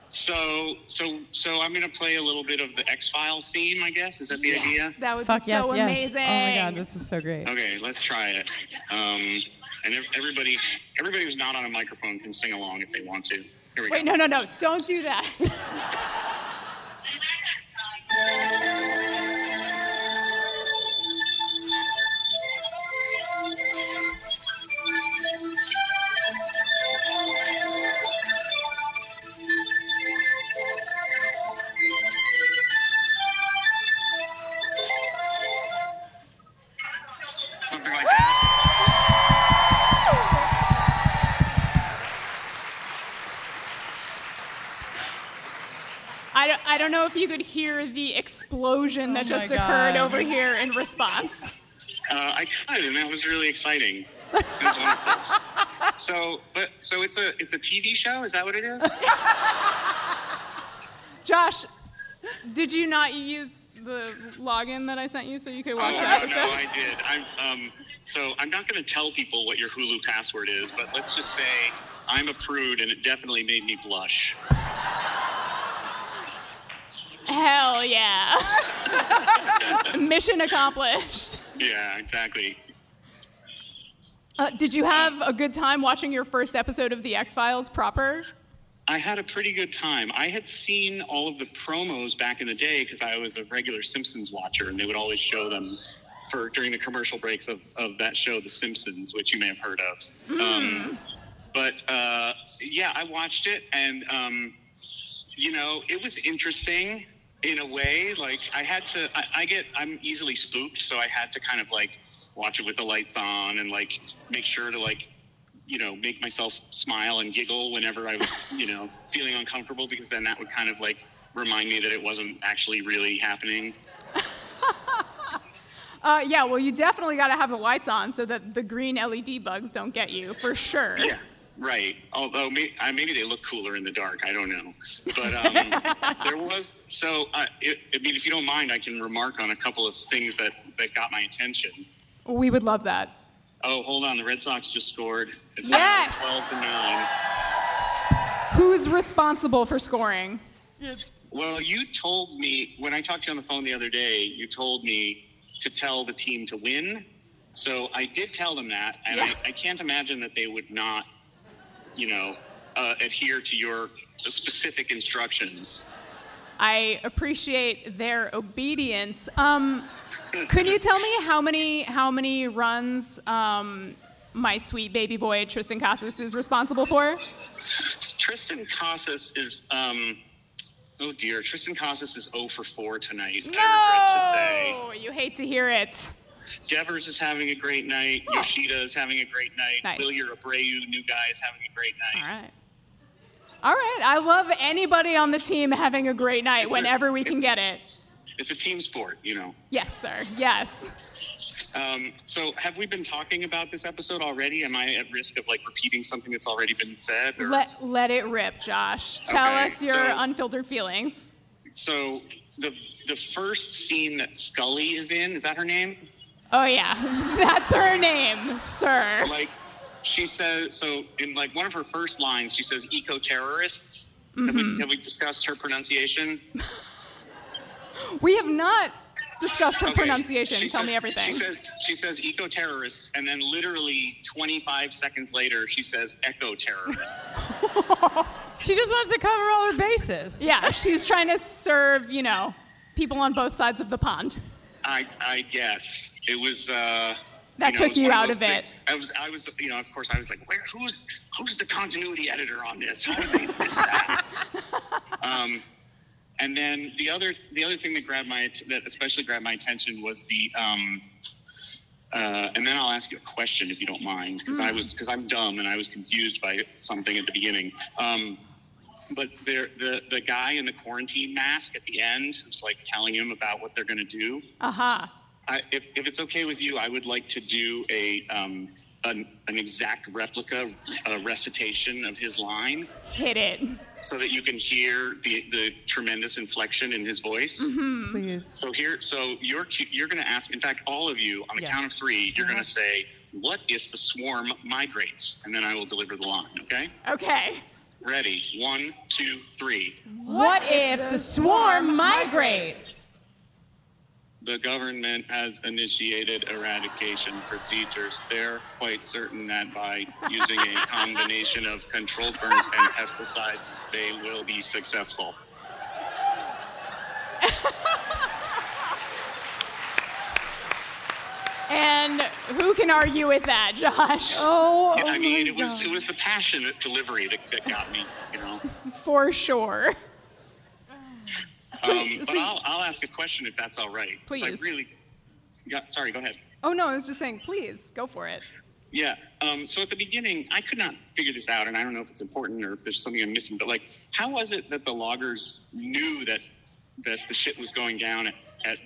so, so, so I'm gonna play a little bit of the X Files theme. I guess is that the idea? That would Fuck be yes, so yes. amazing. Oh my god, this is so great. Okay, let's try it. Um, and everybody, everybody who's not on a microphone can sing along if they want to. Here we go. Wait, go. no, no, no. Don't do that. [laughs] don't know if you could hear the explosion that Oh my just occurred God. over here in response. Uh, I could, and that was really exciting. It was. [laughs] So, but so it's a it's a TV show. Is that what it is? [laughs] Josh, did you not use the login that I sent you so you could watch oh the no, episode? no, I did. I'm um. So I'm not going to tell people what your Hulu password is, but let's just say I'm a prude, and it definitely made me blush. Hell yeah. [laughs] Mission accomplished. Yeah, exactly. Uh, did you have a good time watching your first episode of The X Files proper? I had a pretty good time. I had seen all of the promos back in the day because I was a regular Simpsons watcher, and they would always show them for during the commercial breaks of, of that show, The Simpsons, which you may have heard of. Um, but uh, yeah, I watched it, and um, you know, it was interesting in a way. Like I had to, I, I get, I'm easily spooked, so I had to kind of like watch it with the lights on and like make sure to like you know, make myself smile and giggle whenever I was, you know, feeling uncomfortable because then that would kind of like remind me that it wasn't actually really happening. [laughs] Uh, yeah, well, you definitely got to have the lights on so that the green LED bugs don't get you, for sure. Yeah, right. Although may, uh, maybe they look cooler in the dark. I don't know. But um, [laughs] there was so. Uh, it, I mean, if you don't mind, I can remark on a couple of things that that got my attention. We would love that. Oh, hold on. The Red Sox just scored. It's Yes! twelve to nine. Who's responsible for scoring? Well, you told me when I talked to you on the phone the other day. You told me to tell the team to win. So I did tell them that, and Yeah. I, I can't imagine that they would not, you know, uh, adhere to your specific instructions. I appreciate their obedience. Um, can you tell me how many how many runs um, my sweet baby boy Triston Casas is responsible for? Triston Casas is, um, oh dear, Triston Casas is 0 for 4 tonight. I regret to say. Oh, you hate to hear it. Devers is having a great night. Yoshida is having a great night. Nice. Wilyer Abreu, new guy, is having a great night. All right. All right. I love anybody on the team having a great night It's a- whenever we can get it. It's a team sport, you know. Yes, sir. Yes. Um, so, have we been talking about this episode already? Am I at risk of like repeating something that's already been said? Or? Let let it rip, Josh. Tell Okay, us your so- unfiltered feelings. so, the the first scene that Scully is in is that her name? Oh yeah, [laughs] that's her name, sir. Like, she says so in like one of her first lines. She says eco terrorists. Have, Mm-hmm. we, have we discussed her pronunciation? [laughs] We have not discussed her Okay. pronunciation. She Tell me everything. She says she says eco terrorists, and then literally 25 seconds later, she says eco terrorists. [laughs] She just wants to cover all her bases. yeah, she's trying to serve, you know, people on both sides of the pond. I I guess it was. Uh, That know, took you out those of it. I was I was you know of course I was like where who's who's the continuity editor on this? How did they miss that? [laughs] um, and then the other the other thing that grabbed my that especially grabbed my attention was the. Um, uh, and then I'll ask you a question if you don't mind, because I was because I'm dumb and I was confused by something at the beginning. Um, but there, the the guy in the quarantine mask at the end who's like telling him about what they're going to do. Aha. I, if, if it's okay with you, I would like to do a um, an, an exact replica uh, recitation of his line, Hit it. so that you can hear the, the tremendous inflection in his voice. Mm-hmm. Please. So here, so you're you're going to ask. In fact, all of you on the Yeah. count of three, you're going to say, "What if the swarm migrates?" And then I will deliver the line. Okay? Okay. Ready? One, two, three. What if the swarm migrates? The government has initiated eradication procedures. They're quite certain that by using a combination of controlled burns and pesticides, they will be successful. And who can argue with that, Josh? Oh, I oh mean, my it was God. it was the passionate delivery that, that got me, you know. [laughs] For sure. So, um, but so- I'll, I'll ask a question if that's all right. Please. I really. Yeah, sorry. Go ahead. oh no, I was just saying, please go for it. Yeah. Um, so at the beginning, I could not figure this out, and I don't know if it's important or if there's something I'm missing. But like, how was it that the loggers knew that that the shit was going down at at,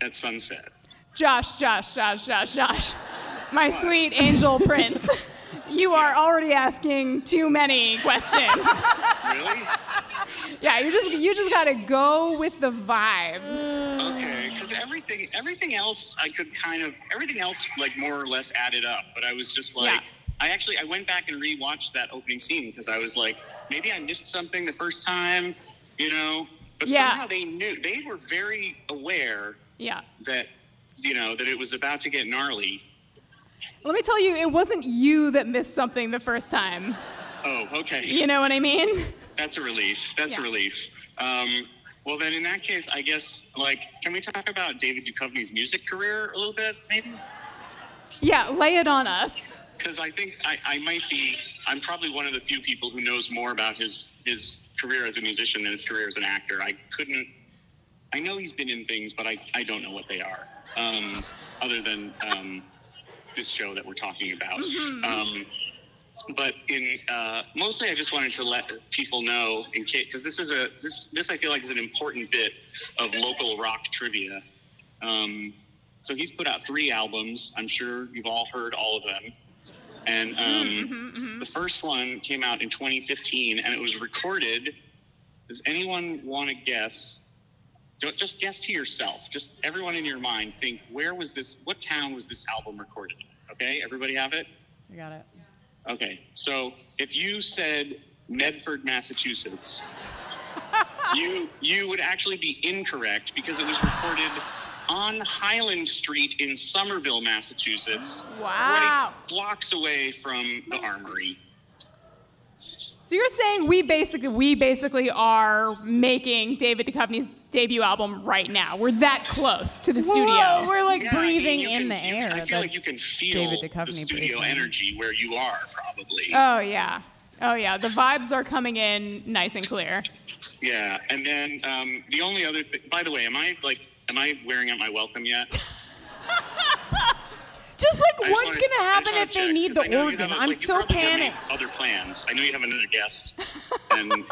at sunset? Josh, Josh, Josh, Josh, Josh. My sweet angel prince. You are already asking too many questions. Really? yeah, you just you just gotta go with the vibes. Okay, because everything everything else I could kind of everything else like more or less added up, but I was just like Yeah. I actually I went back and rewatched that opening scene because I was like maybe I missed something the first time, you know. But Yeah. somehow they knew they were very aware Yeah. that you know that it was about to get gnarly. Let me tell you, it wasn't you that missed something the first time. Oh, okay. You know what I mean? That's a relief. That's a relief. Um, well, then in that case, I guess like can we talk about David Duchovny's music career a little bit, maybe? Yeah, lay it on us. because I think I, I might be I'm probably one of the few people who knows more about his his career as a musician than his career as an actor. I couldn't I know he's been in things, but I, I don't know what they are. Um, other than um, this show that we're talking about. Um, but in uh, mostly, I just wanted to let people know in case because this is a this this I feel like is an important bit of local rock trivia. Um, so he's put out three albums. I'm sure you've all heard all of them. And um, the first one came out in 2015, and it was recorded. Does anyone want to guess? Don't just guess to yourself. Just everyone in your mind think where was this? What town was this album recorded? in? Okay, everybody have it. I got it. Okay, so if you said Medford, Massachusetts, [laughs] you you would actually be incorrect because it was recorded on Highland Street in Somerville, Massachusetts, Wow. right blocks away from the Armory. So you're saying we basically we basically are making David Duchovny's debut album right now. We're that close to the studio. Whoa, we're like Yeah, I mean, breathing in can- the you- air. I feel like you can feel David the Duchovny studio breathing. energy where you are, probably. Oh yeah. Oh yeah. The vibes are coming in nice and clear. Yeah, and then um, the only other thing. By the way, am I like, am I wearing out my welcome yet? [laughs] Just like I just what's wanna- gonna happen just wanna if they need need 'cause the I know you organ? have a- I'm like, so probably have many panicked. Other plans. I know you have another guest. And [laughs]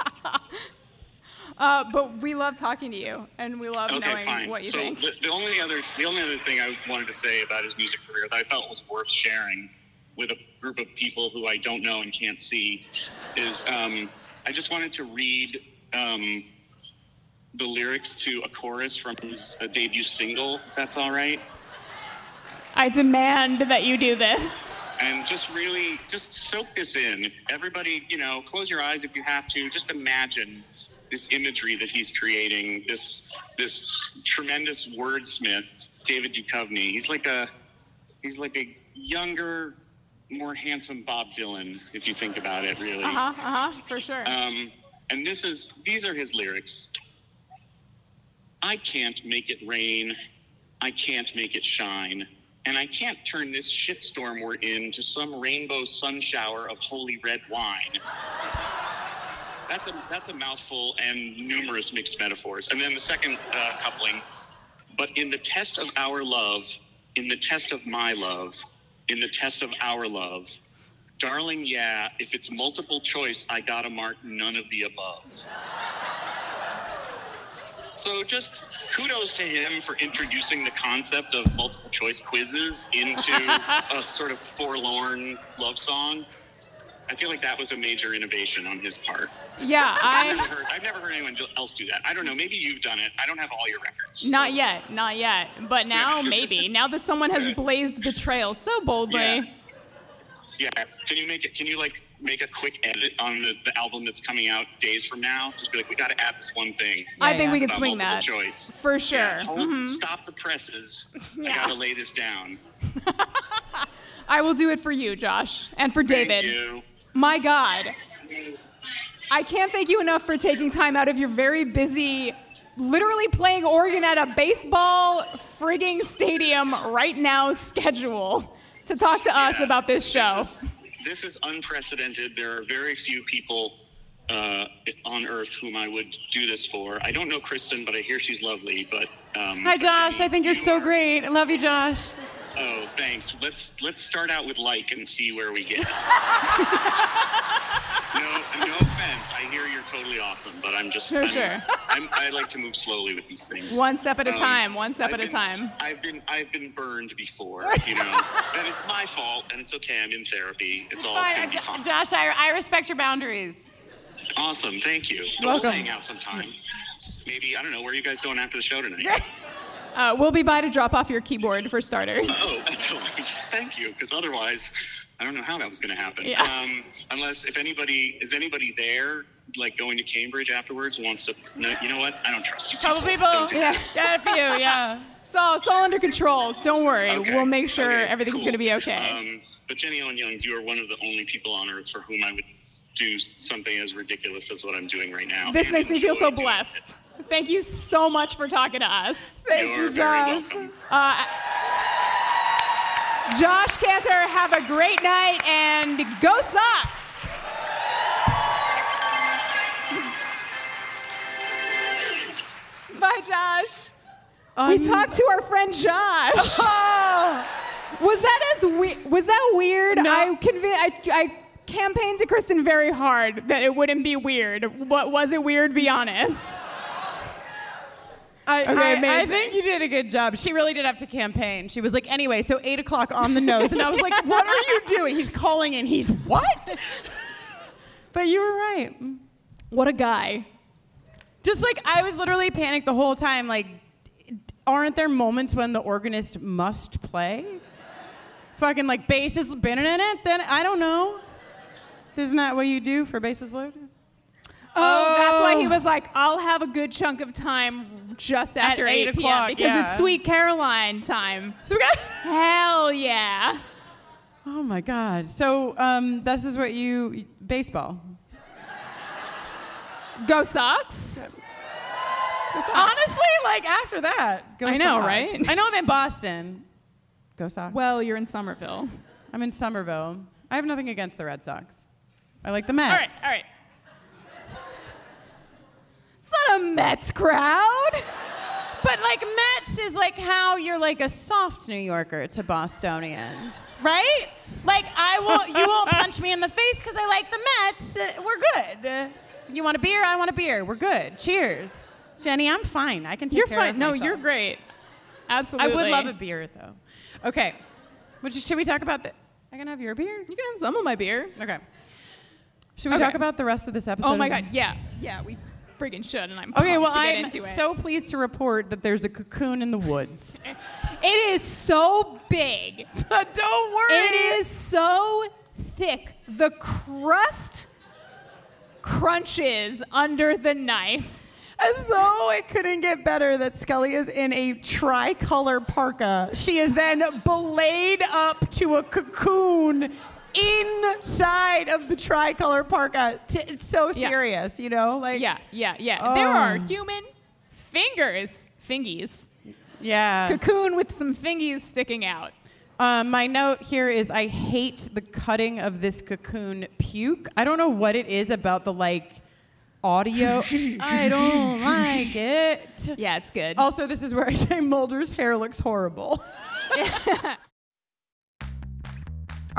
Uh, but we love talking to you, and we love okay, knowing fine. what you so think. The, the only other, the only other thing I wanted to say about his music career that I felt was worth sharing with a group of people who I don't know and can't see is um, I just wanted to read um, the lyrics to a chorus from his uh, debut single, if that's all right. I demand that you do this. and just really just soak this in everybody you know close your eyes if you have to just imagine this imagery that he's creating this this tremendous wordsmith david Duchovny. he's like a he's like a younger more handsome bob dylan if you think about it really Uh huh. Uh huh. For sure. um, and this is these are his lyrics. I can't make it rain. I can't make it shine. And I can't turn this shitstorm we're in to some rainbow sun shower of holy red wine. That's a that's a mouthful and numerous mixed metaphors. And then the second uh, coupling, but in the test of our love, in the test of my love, in the test of our love, darling, yeah, if it's multiple choice, I gotta mark none of the above. So just kudos to him for introducing the concept of multiple choice quizzes into [laughs] a sort of forlorn love song. I feel like that was a major innovation on his part. yeah. I've never I. heard, I've never heard anyone else do that. I don't know. Maybe you've done it. I don't have all your records. Not so- yet. Not yet. But now maybe. [laughs] Now that someone has blazed the trail so boldly. Yeah. Yeah. Can you make it? Can you like make a quick edit on the, the album that's coming out days from now? Just be like, we got to add this one thing. I think we can swing that. Choice. For sure. Yeah, hold- Mhm. Stop the presses. I gotta lay this down. [laughs] I will do it for you, Josh, and for Thank David. you. My God. I can't thank you enough for taking time out of your very busy, literally playing organ at a baseball frigging stadium right now schedule to talk to us about this show. This is unprecedented. There are very few people uh, on Earth whom I would do this for. I don't know Kristin, but I hear she's lovely. But um, Hi, Josh. Jenny, I think you're you so are- great. I love you, Josh. Oh, thanks. Let's let's start out with like and see where we get. [laughs] no, no offense. I hear you're totally awesome, but I'm just. Sure, I'm, sure. I'm, I like to move slowly with these things. One step at a Um, time, one step I've at a time. I've been I've been burned before, [laughs] you know, and it's my fault, and it's okay. I'm in therapy. It's all Fine, gonna be fine. Josh, I, I respect your boundaries. Awesome, thank you. Welcome. We'll hang out sometime. Maybe I don't know. Where are you guys going after the show tonight? [laughs] Uh, we'll be by to drop off your keyboard for starters. Oh. [laughs] Thank you. Because otherwise, I don't know how that was going to happen. Yeah. Um, unless if anybody is anybody there, like going to Cambridge afterwards, wants to. No, you know what? I don't trust you. Couple people. Don't Yeah, that. [laughs] a few. Yeah. It's all, it's all under control. Don't worry. Okay, We'll make sure okay, everything's cool. going to be okay. Um, but Jenny Ellen Youngs, you are one of the only people on earth for whom I would do something as ridiculous as what I'm doing right now. this and makes me feel so blessed. Thank you so much for talking to us. Thank You're very. Uh, Josh Kantor, have a great night and go Sox! Bye, Josh. we Um, talked to our friend Josh. [laughs] [laughs] Was that as we- was that weird? No. I, convi- I I campaigned to Kristin very hard that it wouldn't be weird. What was it weird? Be honest. I, Okay, I, I think you did a good job. She really did have to campaign. She was like, anyway, so eight o'clock on the nose. And I was like, [laughs] what are you doing? He's calling in. He's what? [laughs] But you were right. What a guy. Just like I was literally panicked the whole time. Like, aren't there moments when the organist must play? Fucking like basses been in it? Then I don't know. Isn't that what you do for basses loaded? Oh, that's why he oh. was like, I'll have a good chunk of time just after 8 8, p.m. o'clock, because yeah. it's Sweet Caroline time. So we got. [laughs] Hell yeah. Oh my God. So um, this is what you baseball. Go Sox. Go Sox. Honestly, like after that, go I know, Sox. right? I know I'm in Boston. Go Sox. Well, you're in Somerville. I'm in Somerville. I have nothing against the Red Sox. I like the Mets. All right, all right. It's not a Mets crowd. But like Mets is like how you're like a soft New Yorker to Bostonians, right? Like I won't, you won't punch me in the face because I like the Mets. Uh, we're good. You want a beer? I want a beer. We're good. Cheers, Jenny. I'm fine. I can take You're care fine. of No, myself. you're great. Absolutely. I would love a beer though. Okay. Should we talk about the? I can have your beer. You can have some of my beer. Okay. Should we Okay. talk about the rest of this episode? Oh my God. Yeah. Yeah, we friggin' should, and I'm Okay, well, to get I'm into it. so pleased to report that there's a cocoon in the woods. It is so big. But [laughs] don't worry. It is so thick. The crust crunches under the knife. As though it couldn't get better that Scully is in a tricolor parka. She is then belayed up to a cocoon inside of the tricolor parka. T- it's so Yeah. serious, you know? Like Yeah, yeah, yeah. There are Oh. human fingers, fingies, Yeah. cocoon with some fingies sticking out. Um, my note here is I hate the cutting of this cocoon puke. I don't know what it is about the like audio. [laughs] I don't like it. Yeah, it's good. Also, this is where I say Mulder's hair looks horrible. [laughs] [laughs]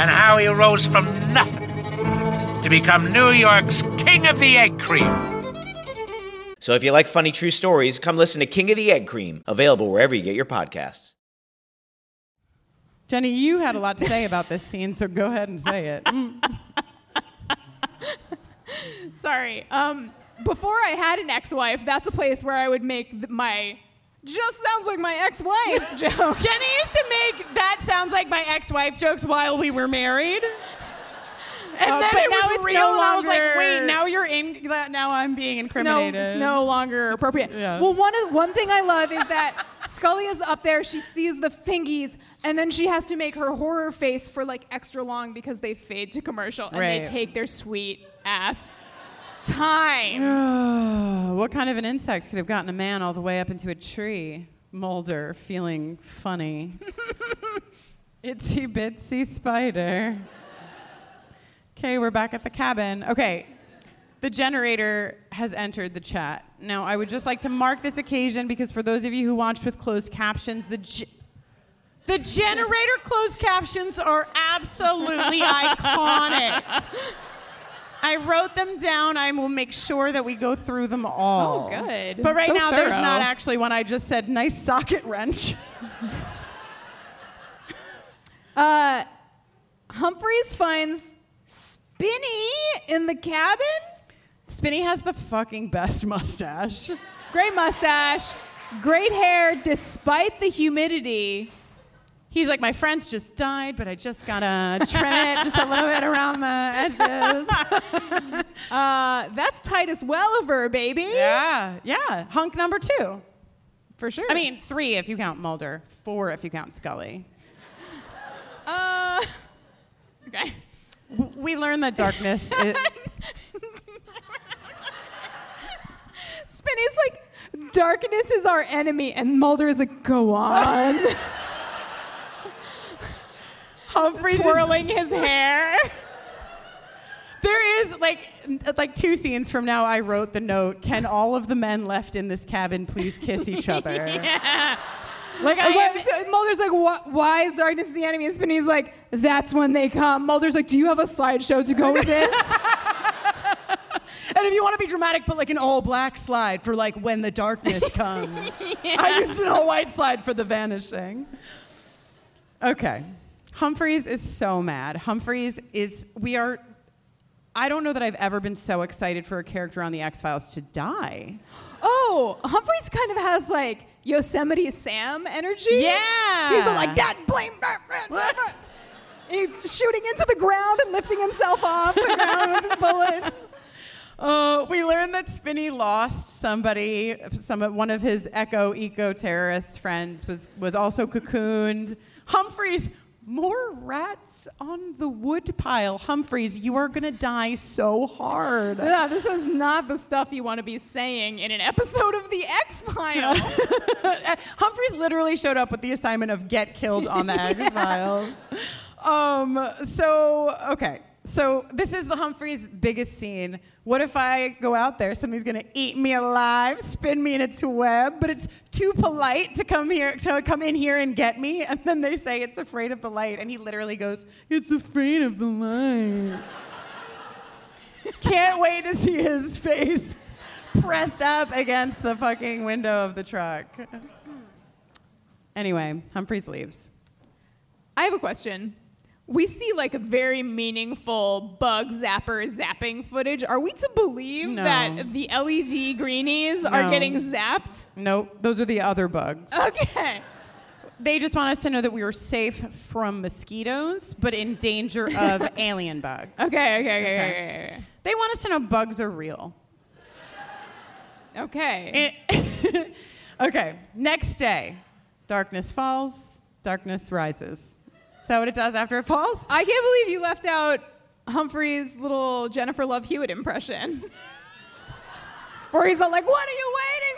and how he rose from nothing to become New York's King of the Egg Cream. So if you like funny true stories, come listen to King of the Egg Cream, available wherever you get your podcasts. Jenny, you had a lot to say about this scene, so go ahead and say it. [laughs] Sorry. Um, before I had an ex-wife, that's a place where I would make th- my just sounds like my ex-wife [laughs] joke. Jenny used to make that sounds like my ex-wife jokes while we were married. And Uh, then it now was it's real. no and I was like, wait, now you're in. that- Now I'm being It's no, incriminated. it's no longer appropriate. yeah. Well, one of, one thing I love is that [laughs] Scully is up there. She sees the fingies, and then she has to make her horror face for like extra long because they fade to commercial and Right. they take their sweet ass time. [sighs] what kind of an insect could have gotten a man all the way up into a tree? Mulder feeling funny. [laughs] Itsy bitsy spider. Okay, we're back at the cabin. Okay, the generator has entered the chat. Now, I would just like to mark this occasion because for those of you who watched with closed captions, the ge- the generator closed captions are absolutely [laughs] iconic. I wrote them down. I will make sure that we go through them all. Oh, good. But right So now, there's not actually one. I just said nice socket wrench. [laughs] Uh, Humphreys finds Spinney in the cabin. Spinney has the fucking best mustache. Great mustache, great hair despite the humidity. He's like, my friends just died, but I just gotta trim it just a little bit around the edges. [laughs] Uh, that's Titus Welliver, baby. Yeah, yeah. Hunk number two. For sure. I mean, three if you count Mulder, four if you count Scully. Uh, okay. W- We learn that darkness [laughs] is. Spinney's like, darkness is our enemy, and Mulder is like, go on. Humphreys is- twirling his hair. [laughs] There is like like two scenes from now. I wrote the note. Can all of the men left in this cabin please kiss each [laughs] other? yeah. Like I am- so Mulder's like, why is darkness the enemy? And Spinney's like, that's when they come. Mulder's like, do you have a slideshow to go with this? [laughs] And if you want to be dramatic, put like an all black slide for like when the darkness comes. I used an all white slide for the vanishing. Okay. Humphreys is so mad. Humphreys is, we are, I don't know that I've ever been so excited for a character on The X Files to die. oh, Humphreys kind of has like Yosemite Sam energy. Yeah. He's like that, blame. He's [laughs] shooting into the ground and lifting himself off the ground with his bullets. [laughs] Uh, we learned that Spinney lost somebody, some one of his eco eco terrorist friends was was also cocooned. Humphreys, more rats on the wood pile. Humphreys, you are gonna die so hard. Yeah, this is not the stuff you want to be saying in an episode of The X Files. [laughs] Humphreys literally showed up with the assignment of get killed on the [laughs] X Files. Um, so okay. So this is the Humphreys' biggest scene. What if I go out there, somebody's gonna eat me alive, spin me in its web, but it's too polite to come here to come in here and get me, and then they say it's afraid of the light, and he literally goes, "It's afraid of the light." [laughs] Can't wait to see his face pressed up against the fucking window of the truck. Anyway, Humphreys leaves. I have a question. We see like a very meaningful bug zapper zapping footage. Are we to believe No. that the LED greenies are getting zapped? Nope, those are the other bugs. Okay. They just want us to know that we were safe from mosquitoes, but in danger of [laughs] alien bugs. Okay, okay, okay, okay, okay. They want us to know bugs are real. Okay. Eh. [laughs] okay, next day, darkness falls, darkness rises. Is that what it does after it falls? I can't believe you left out Humphrey's little Jennifer Love Hewitt impression. [laughs] Where he's all like, What are you waiting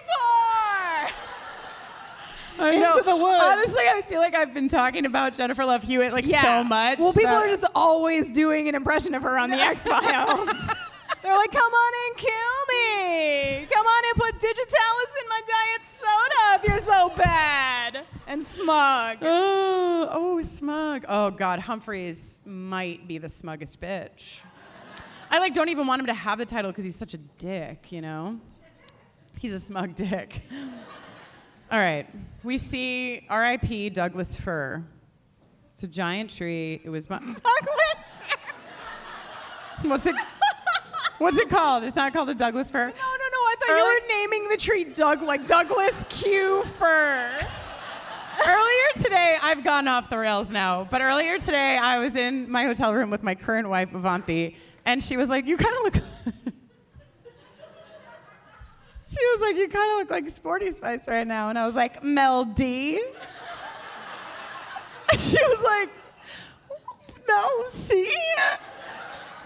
for? I know. Into the woods. Honestly, I feel like I've been talking about Jennifer Love Hewitt like so much. Well, people that- are just always doing an impression of her on the X Files. [laughs] They're like, come on and kill me. Come on and put digitalis in my diet soda if you're so bad and smug. [gasps] Oh, oh, smug. Oh God, Humphreys might be the smuggest bitch. I like don't even want him to have the title because he's such a dick, you know. He's a smug dick. [laughs] All right, we see R.I.P. Douglas fir. It's a giant tree. It was [laughs] Douglas. What's it? What's it called? It's not called a Douglas fir. No, no, no. I thought you were naming the tree Doug like Douglas Q fir. earlier today, I've gone off the rails now, but earlier today, I was in my hotel room with my current wife, Avanthi, and she was like, You kind of look. [laughs] she was like, You kind of look like Sporty Spice right now. And I was like, Mel D. [laughs] she was like, Mel C.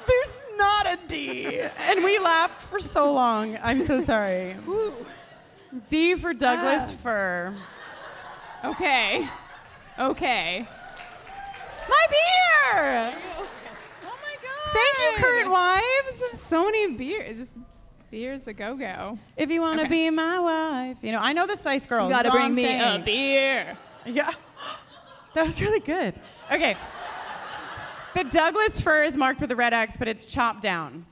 There's not a D. And we laughed for so long. I'm so sorry. D for Douglas Ah. fir. Okay. Okay. My beer! Oh my god. Thank you, Kurt Wives. So many beers. Just beers a go go. If you want to Okay. be my wife, you know, I know the Spice Girls. You gotta bring me saying. a beer. Yeah. [gasps] That was really good. Okay. The Douglas fir is marked with a red X, but it's chopped down.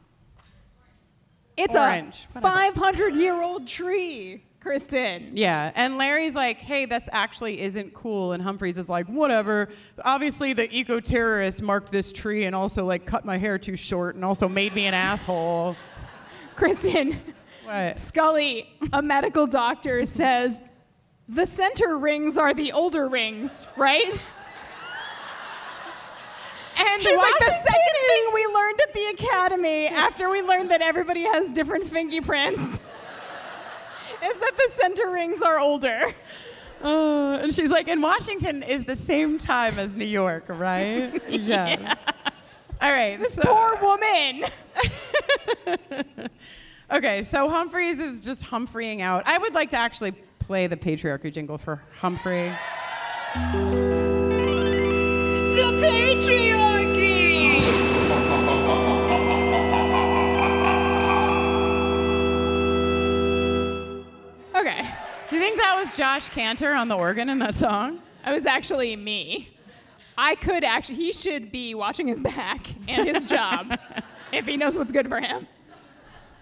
It's Orange. a Whatever. 500 year old tree, Kristin. Yeah, and Larry's like, hey, this actually isn't cool. And Humphreys is like, whatever. Obviously, the eco terrorists marked this tree and also, like, cut my hair too short and also made me an asshole. [laughs] Kristin. What? Scully, a medical doctor, says the center rings are the older rings, right? And She's like, the "Washington second thing we learned at the academy after we learned that everybody has different fingerprints [laughs] is that the center rings are older. Uh, and she's like, and Washington is the same time as New York, right? [laughs] Yeah. All right. This so- poor woman. [laughs] okay, so Humphreys is just Humphreeing out. I would like to actually play the patriarchy jingle for Humphrey. The patriarchy! Was Josh Kantor on the organ in that song? That was actually me. I could actually, he should be watching his back and his [laughs] job if he knows what's good for him.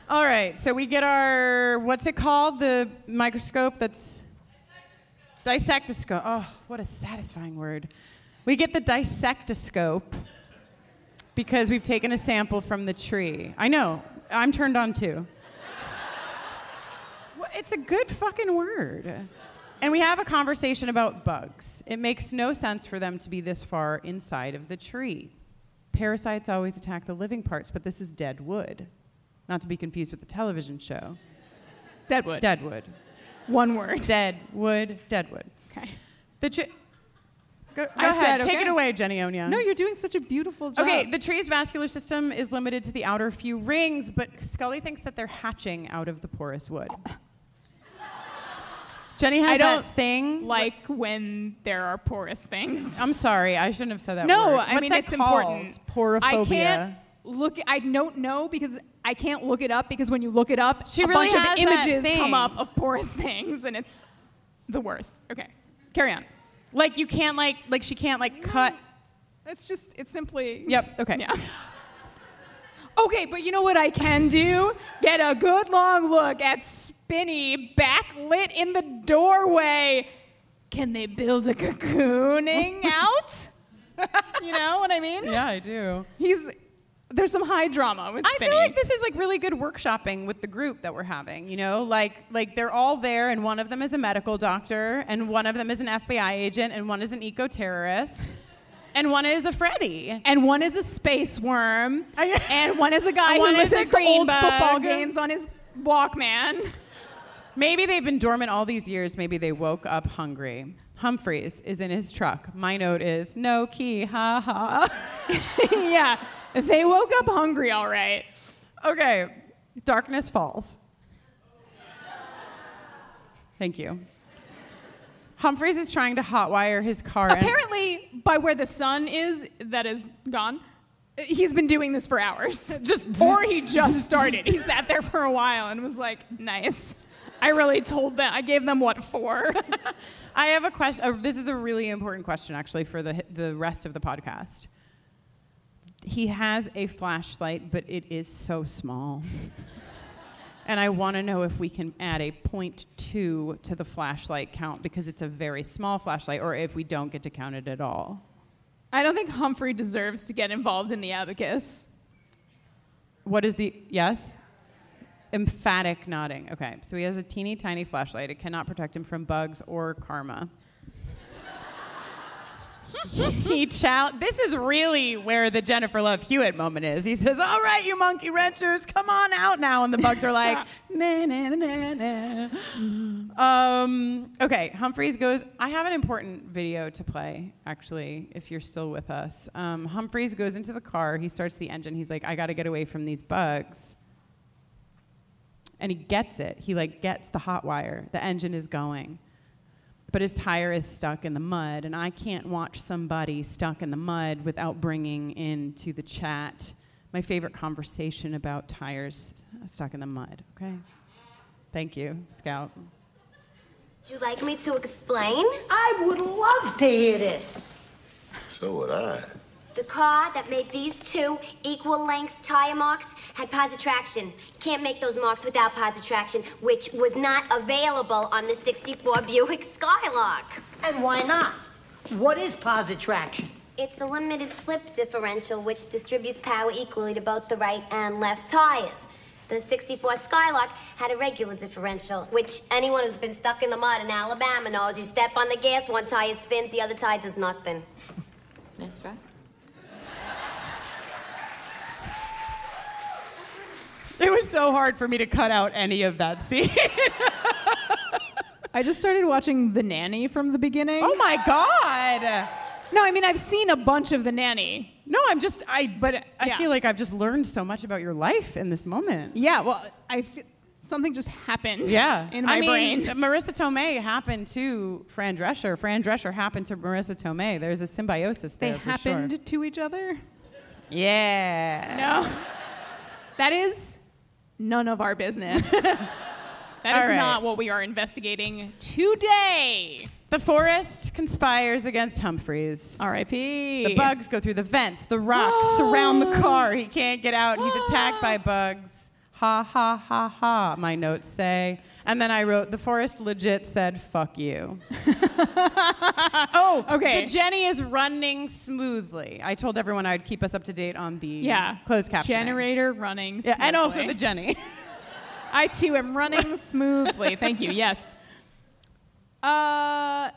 All right, so we get our, what's it called? The microscope that's. Dissectoscope. Oh, what a satisfying word. We get the dissectoscope because we've taken a sample from the tree. I know, I'm turned on too. It's a good fucking word. And we have a conversation about bugs. It makes no sense for them to be this far inside of the tree. Parasites always attack the living parts, but this is dead wood. Not to be confused with the television show. Deadwood. Deadwood. One word. Dead wood, deadwood. Okay. The chi- go, go I ahead, said take it away, Jenny Onya. No, you're doing such a beautiful job. Okay, the tree's vascular system is limited to the outer few rings, but Scully thinks that they're hatching out of the porous wood. Jenny has I don't that thing. like when there are porous things. [laughs] I'm sorry, I shouldn't have said that no, word. I What's mean it's called? important. Porophobia. I can't look. I don't know because I can't look it up because when you look it up, She a really bunch of images come up of porous [laughs] things, and it's the worst. Okay, carry on. Like you can't like like she can't like cut. It's just it's simply. Yep. Okay. Yeah. Okay, but you know what I can do? Get a good long look at Spinney backlit in the doorway. Can they build a cocooning [laughs] out? [laughs] you know what I mean? Yeah, I do. He's there's some high drama with I feel like this is like really good workshopping with the group that we're having. You know, like like they're all there, and one of them is a medical doctor, and one of them is an FBI agent, and one is an eco terrorist, and one is a Freddy. and one is a space worm, and one is a guy who one is a listens to old green football games on his Walkman. Maybe they've been dormant all these years. Maybe they woke up hungry. Humphreys is in his truck. My note is no key, ha ha. [laughs] yeah, they woke up hungry, all right. Okay, darkness falls. Thank you. Humphreys is trying to hotwire his car. and- Apparently, by where the sun is, that is gone. He's been doing this for hours. [laughs] Just or he just started. He sat there for a while and was like, "Nice." I really told them. I gave them what for. [laughs] I have a question. Uh, this is a really important question, actually, for the the rest of the podcast. He has a flashlight, but it is so small. [laughs] and I want to know if we can add a 0.2 to the flashlight count because it's a very small flashlight, or if we don't get to count it at all. I don't think Humphrey deserves to get involved in the abacus. What is the yes? Emphatic nodding. Okay, so he has a teeny tiny flashlight. It cannot protect him from bugs or karma. He chal- This is really where the Jennifer Love Hewitt moment is. He says, "All right, you monkey wrenchers, come on out now," and the bugs are like, [laughs] "Na na na na." na. Um, okay, Humphreys goes. I have an important video to play, actually, if you're still with us. Um, Humphreys goes into the car. He starts the engine. He's like, "I got to get away from these bugs." and he gets it. He like gets the hot wire. The engine is going. But his tire is stuck in the mud, and I can't watch somebody stuck in the mud without bringing into the chat my favorite conversation about tires stuck in the mud. Okay? Thank you, Scout. Would you like me to explain? I would love to hear this. So would I. The car that made these two equal length tire marks had positive traction. Can't make those marks without positive traction, which was not available on the 64 Buick Skylark. And why not? What is positive traction? It's a limited slip differential which distributes power equally to both the right and left tires. The 64 Skylark had a regular differential, which anyone who's been stuck in the mud in Alabama knows. You step on the gas, one tire spins, the other tire does nothing. That's right. It was so hard for me to cut out any of that scene. I just started watching The Nanny from the beginning. Oh my god! No, I mean I've seen a bunch of The Nanny. No, I'm just I. But I yeah. feel like I've just learned so much about your life in this moment. Yeah, well, I something just happened. Yeah, in my I mean, brain. [laughs] Marisa Tomei happened to Fran Drescher. Fran Drescher happened to Marisa Tomei. There's a symbiosis They there. for happened Sure. to each other. Yeah. No, that is none of our business. [laughs] that is All right. not what we are investigating today. The forest conspires against Humphreys. R.I.P. The bugs go through the vents. The rocks [gasps] surround the car. He can't get out. He's [gasps] attacked by bugs. Ha ha ha ha, my notes say. And then I wrote, the forest legit said, fuck you. [laughs] oh, Okay. The Jenny is running smoothly. I told everyone I would keep us up to date on the Yeah. closed caption. Generator running. Yeah, and also the Jenny. [laughs] [laughs] I too am running smoothly. Thank you. Yes. Uh,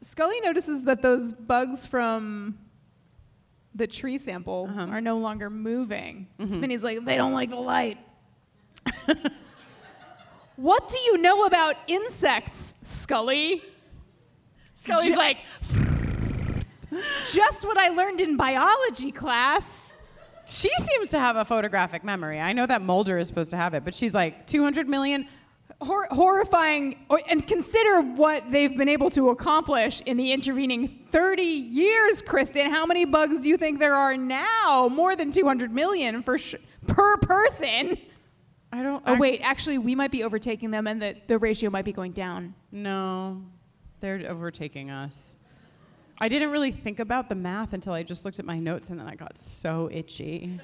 Scully notices that those bugs from the tree sample Uh-huh. are no longer moving. Mhm. Spinney's like, they don't like the light. What do you know about insects, Scully? Scully's Ju- like, just what I learned in biology class. she seems to have a photographic memory. I know that Mulder is supposed to have it, but she's like, 200 million. Hor- horrifying, or, and consider what they've been able to accomplish in the intervening 30 years, Kristin. How many bugs do you think there are now? More than 200 million for sh- per person. I don't. Oh wait, actually, we might be overtaking them, and the, the ratio might be going down. No, they're overtaking us. I didn't really think about the math until I just looked at my notes and then I got so itchy.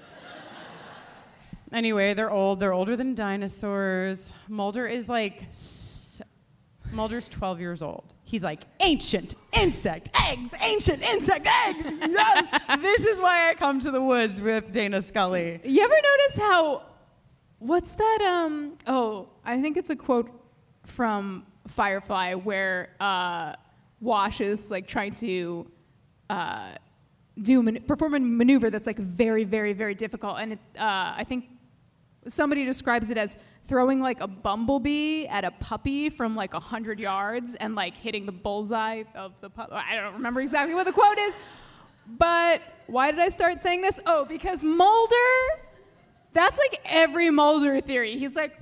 [laughs] anyway, they're old. They're older than dinosaurs. Mulder is like. s Mulder's 12 years old. He's like, ancient insect eggs, ancient insect eggs. Yes! this is why I come to the woods with Dana Scully. You ever notice how? What's that? Um. Oh, I think it's a quote from Firefly where uh, Wash is like trying to uh, do man- perform a maneuver that's like very, very, very difficult, and it, uh, I think somebody describes it as throwing like a bumblebee at a puppy from like 100 yards and like hitting the bullseye of the puppy. I don't remember exactly what the quote is. But why did I start saying this? Oh, because Mulder, that's like every Mulder theory. He's like,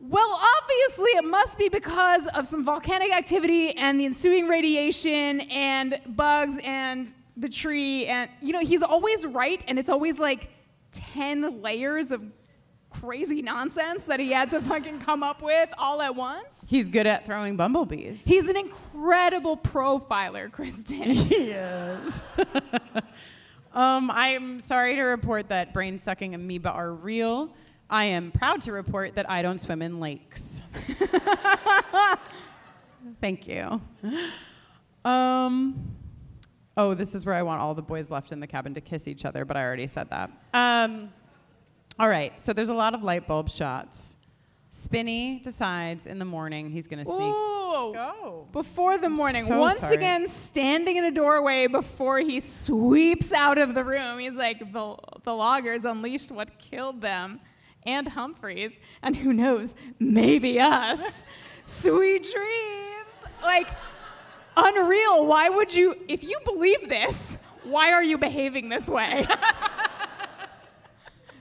well, obviously, it must be because of some volcanic activity and the ensuing radiation and bugs and the tree. And, you know, he's always right, and it's always like 10 layers of crazy nonsense that he had to fucking come up with all at once. He's good at throwing bumblebees. He's an incredible profiler, Kristin. [laughs] he is. [laughs] um, I'm sorry to report that brain sucking amoeba are real. I am proud to report that I don't swim in lakes. [laughs] Thank you. Um, oh, this is where I want all the boys left in the cabin to kiss each other, but I already said that. Um, all right, so there's a lot of light bulb shots. Spinney decides in the morning he's going to sneak. Ooh. Go. Before the morning, so once sorry. again standing in a doorway before he sweeps out of the room. He's like, the, the loggers unleashed what killed them and Humphreys, and who knows, maybe us. [laughs] Sweet dreams. Like, unreal. Why would you, if you believe this, why are you behaving this way? [laughs]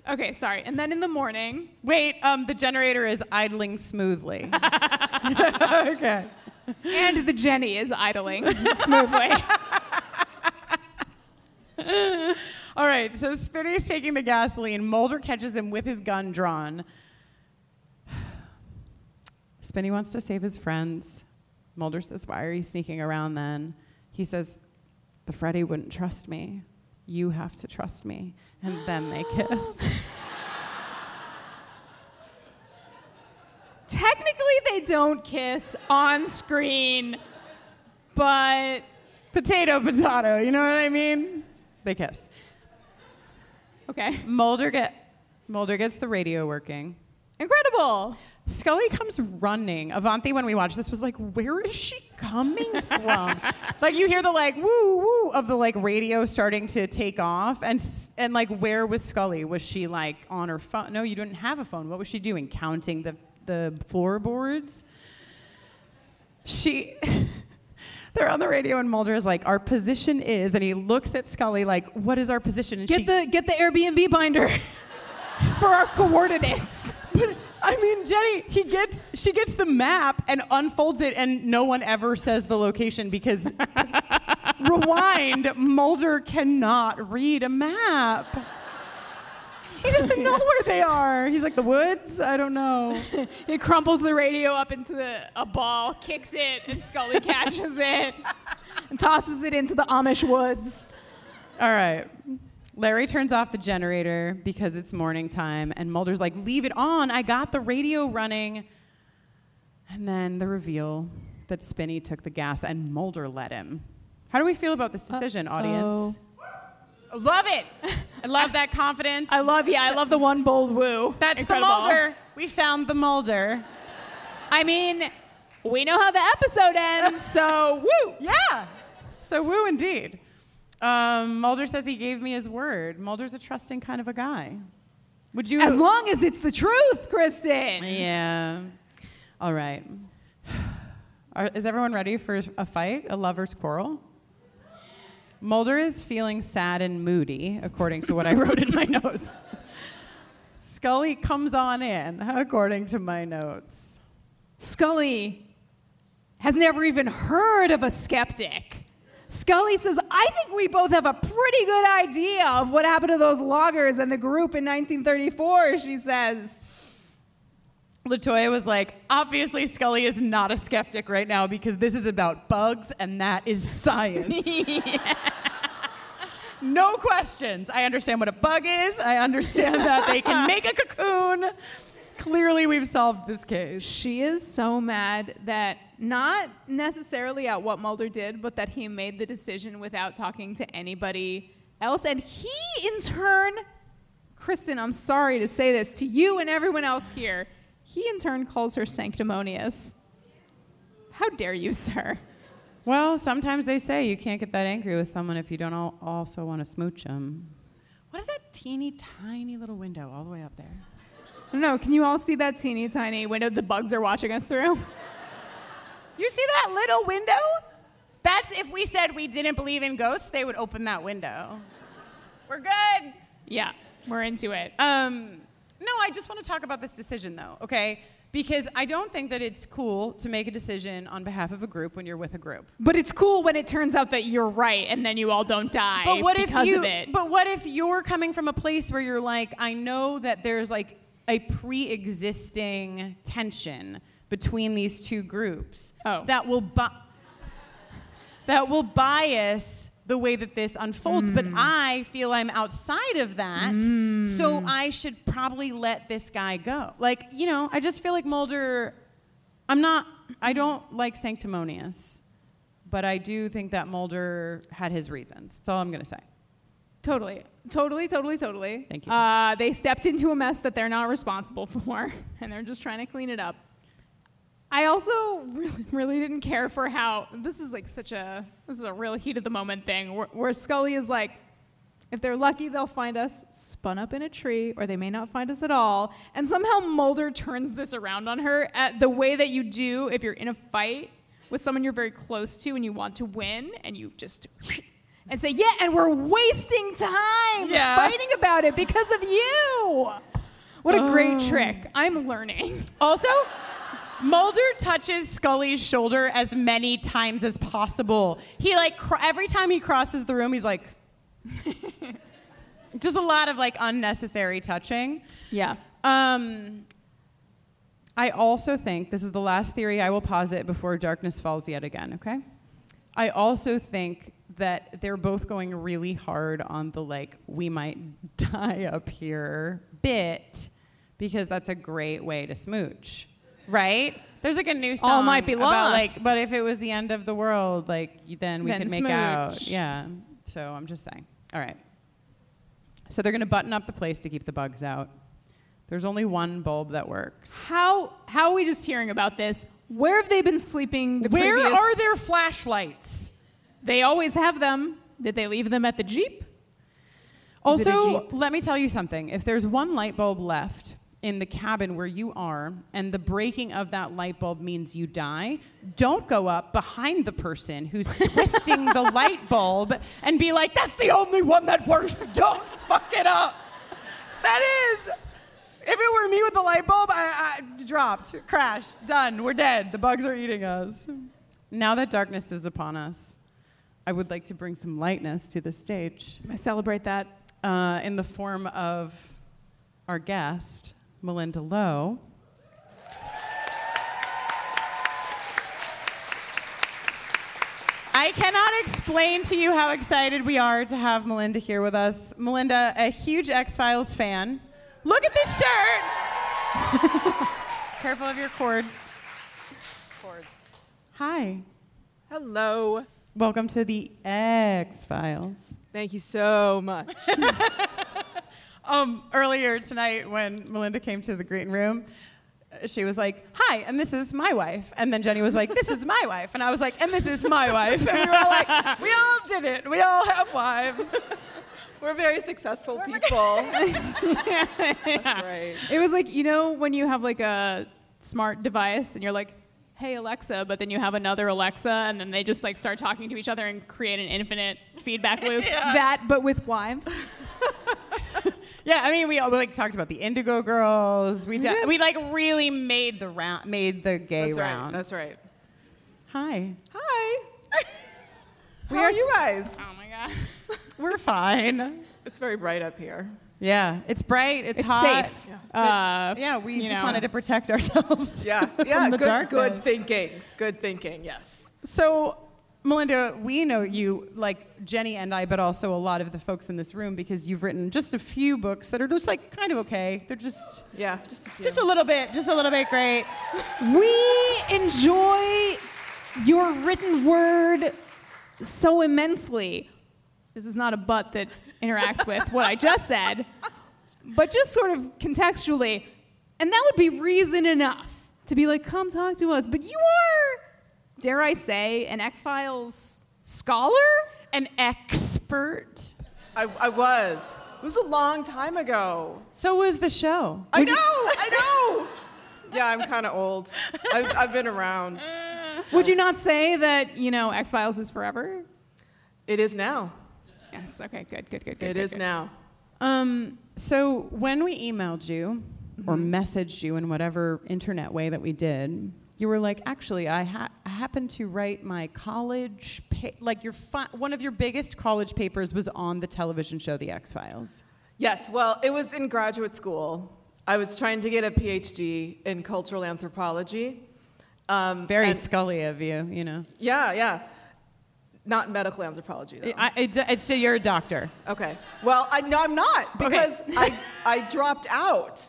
okay, sorry. And then in the morning, Wait, um, the generator is idling smoothly. [laughs] [laughs] okay. and the Jenny is idling [laughs] smoothly. All right, so Spinney's taking the gasoline. Mulder catches him with his gun drawn. [sighs] Spinny wants to save his friends. Mulder says, Why are you sneaking around then? He says, The Freddy wouldn't trust me. You have to trust me. And then they kiss. [laughs] Technically, they don't kiss on screen, but potato, potato, you know what I mean? They kiss. Okay. Mulder get Mulder gets the radio working. Incredible. Scully comes running. Avanthi, when we watched this, was like, "Where is she coming from?" [laughs] like you hear the like woo woo of the like radio starting to take off, and and like where was Scully? Was she like on her phone? No, you didn't have a phone. What was she doing? Counting the the floorboards. She. [laughs] They're on the radio, and Mulder is like, "Our position is," and he looks at Scully like, "What is our position?" And Get she, the get the Airbnb binder [laughs] for our coordinates. I mean, Jenny, he gets she gets the map and unfolds it, and no one ever says the location because [laughs] rewind, Mulder cannot read a map. He doesn't know where they are. He's like the woods. I don't know. [laughs] he crumples the radio up into the, a ball, kicks it, and Scully catches it [laughs] and tosses it into the Amish woods. All right. Larry turns off the generator because it's morning time, and Mulder's like, "Leave it on. I got the radio running." And then the reveal that Spinney took the gas and Mulder let him. How do we feel about this decision, audience? Love it. [laughs] I love that confidence. I love, yeah, I love the one bold woo. That's Incredible. the Mulder. We found the Mulder. I mean, we know how the episode ends, so woo. Yeah. So woo indeed. Um, Mulder says he gave me his word. Mulder's a trusting kind of a guy. Would you? As long as it's the truth, Kristin. Yeah. All right. [sighs] Are, is everyone ready for a fight? A lover's quarrel? Mulder is feeling sad and moody, according to what I wrote in my [laughs] notes. Scully comes on in, according to my notes. Scully has never even heard of a skeptic. Scully says, I think we both have a pretty good idea of what happened to those loggers and the group in 1934, she says. LaToya was like, obviously, Scully is not a skeptic right now because this is about bugs and that is science. [laughs] [laughs] no questions. I understand what a bug is. I understand that they can make a cocoon. Clearly, we've solved this case. She is so mad that not necessarily at what Mulder did, but that he made the decision without talking to anybody else. And he, in turn, Kristin, I'm sorry to say this to you and everyone else here, he in turn calls her sanctimonious. How dare you, sir? Well, sometimes they say you can't get that angry with someone if you don't also want to smooch them. What is that teeny tiny little window all the way up there? Don't know. Can you all see that teeny tiny window the bugs are watching us through? You see that little window? That's if we said we didn't believe in ghosts, they would open that window. We're good. Yeah, we're into it. Um, no, I just want to talk about this decision though, okay? Because I don't think that it's cool to make a decision on behalf of a group when you're with a group. But it's cool when it turns out that you're right and then you all don't die But what if you? of it. But what if you're coming from a place where you're like, I know that there's like a pre-existing tension between these two groups Oh. that will that will bias the way that this unfolds. But hmm. I feel I'm outside of that, hmm. so I should probably let this guy go. Like you know, I just feel like Mulder. I'm not. I don't like sanctimonious, but I do think that Mulder had his reasons. That's all I'm gonna say. Totally. Totally, totally, totally. Thank you. Uh, they stepped into a mess that they're not responsible [laughs] for, and they're just trying to clean it up. I also really, really didn't care for how this is like such a this is a real heat of the moment thing where, where Scully is like, if they're lucky, they'll find us spun up in a tree, or they may not find us at all. And somehow Mulder turns this around on her at the way that you do if you're in a fight with someone you're very close to and you want to win, and you just and say, yeah, and we're wasting time Yeah. fighting about it because of you. What a great trick. I'm learning. Also, Mulder touches Scully's shoulder as many times as possible. He like cr- every time he crosses the room, he's like, [laughs] just a lot of like unnecessary touching. Yeah. Um, I also think this is the last theory I will posit before darkness falls yet again. Okay. I also think that they're both going really hard on the like we might [laughs] die up here bit because that's a great way to smooch, right? There's like a new song All might be about like, but if it was the end of the world, like then we Then could make out. Yeah. So I'm just saying. All right. So they're gonna button up the place to keep the bugs out. There's only one bulb that works. How how are we just hearing about this? Where have they been sleeping? The Where previous- are their flashlights? They always have them. Did they leave them at the jeep? Also, Jeep? let me tell you something. If there's one light bulb left in the cabin where you are, and the breaking of that light bulb means you die, don't go up behind the person who's [laughs] twisting the light bulb and be like, that's the only one that works. Don't fuck it up. That is. If it were me with the light bulb, I, I dropped, crashed, done. We're dead. The bugs are eating us. Now that darkness is upon us, I would like to bring some lightness to the stage. I celebrate that. Uh, in the form of our guest, Malinda Lo. I cannot explain to you how excited we are to have Malinda here with us. Malinda, a huge X Files fan. Look at this shirt. [laughs] Careful of your cords. Cords. Hi. Hello. Welcome to the X Files. Thank you so much. [laughs] Um, earlier tonight, when Malinda came to the green room, she was like, "Hi, and this is my wife." And then Jenny was like, "This is my wife," and I was like, "And this is my wife." And we were all like, "We all did it. We all have wives." [laughs] We're very successful people. [laughs] That's right. It was like, you know, when you have like a smart device and you're like, hey, Alexa, but then you have another Alexa and then they just like start talking to each other and create an infinite feedback loop. [laughs] That, but with wives. [laughs] Yeah, I mean, we all we, like talked about the Indigo Girls. We did, mm-hmm. we like really made the round, made the gay That's right. That's right. Hi. Hi. [laughs] We How are are you s- guys? Oh my god. We're fine. It's very bright up here. Yeah, it's bright. It's, It's hot. safe. But, Uh, yeah, we just know. wanted to protect ourselves. [laughs] Yeah. from Yeah. the good, darkness. good thinking. Good thinking. Yes. So, Malinda, we know you, like Jenny and I, but also a lot of the folks in this room, because you've written just a few books that are just like kind of okay. They're just Yeah. Just a few. just a little bit, just a little bit great. [laughs] We enjoy your written word so immensely. This is not a but that interacts with what I just said, but just sort of contextually. And that would be reason enough to be like, come talk to us. But you are, dare I say, an X Files scholar? An expert. I, I was. It was a long time ago. So was the show. I know, I know. Yeah, I'm kind of old. I've, I've been around. Would you not say that, you know, X Files is forever? It is now. Yes. Okay. Good. Good. Good. Good. It good, is good. now. Um, so when we emailed you or Mm-hmm. messaged you in whatever internet way that we did, you were like, actually, I, ha- I happened to write my college, pa- like your fi- one of your biggest college papers was on the television show The X Files. Yes, well, it was in graduate school. I was trying to get a PhD in cultural anthropology. Um, Very and- Scully of you, you know. Yeah, yeah. Not in medical anthropology, though. I, it's, it's, so you're a doctor. Okay. Well, I no, I'm not because [laughs] I, I dropped out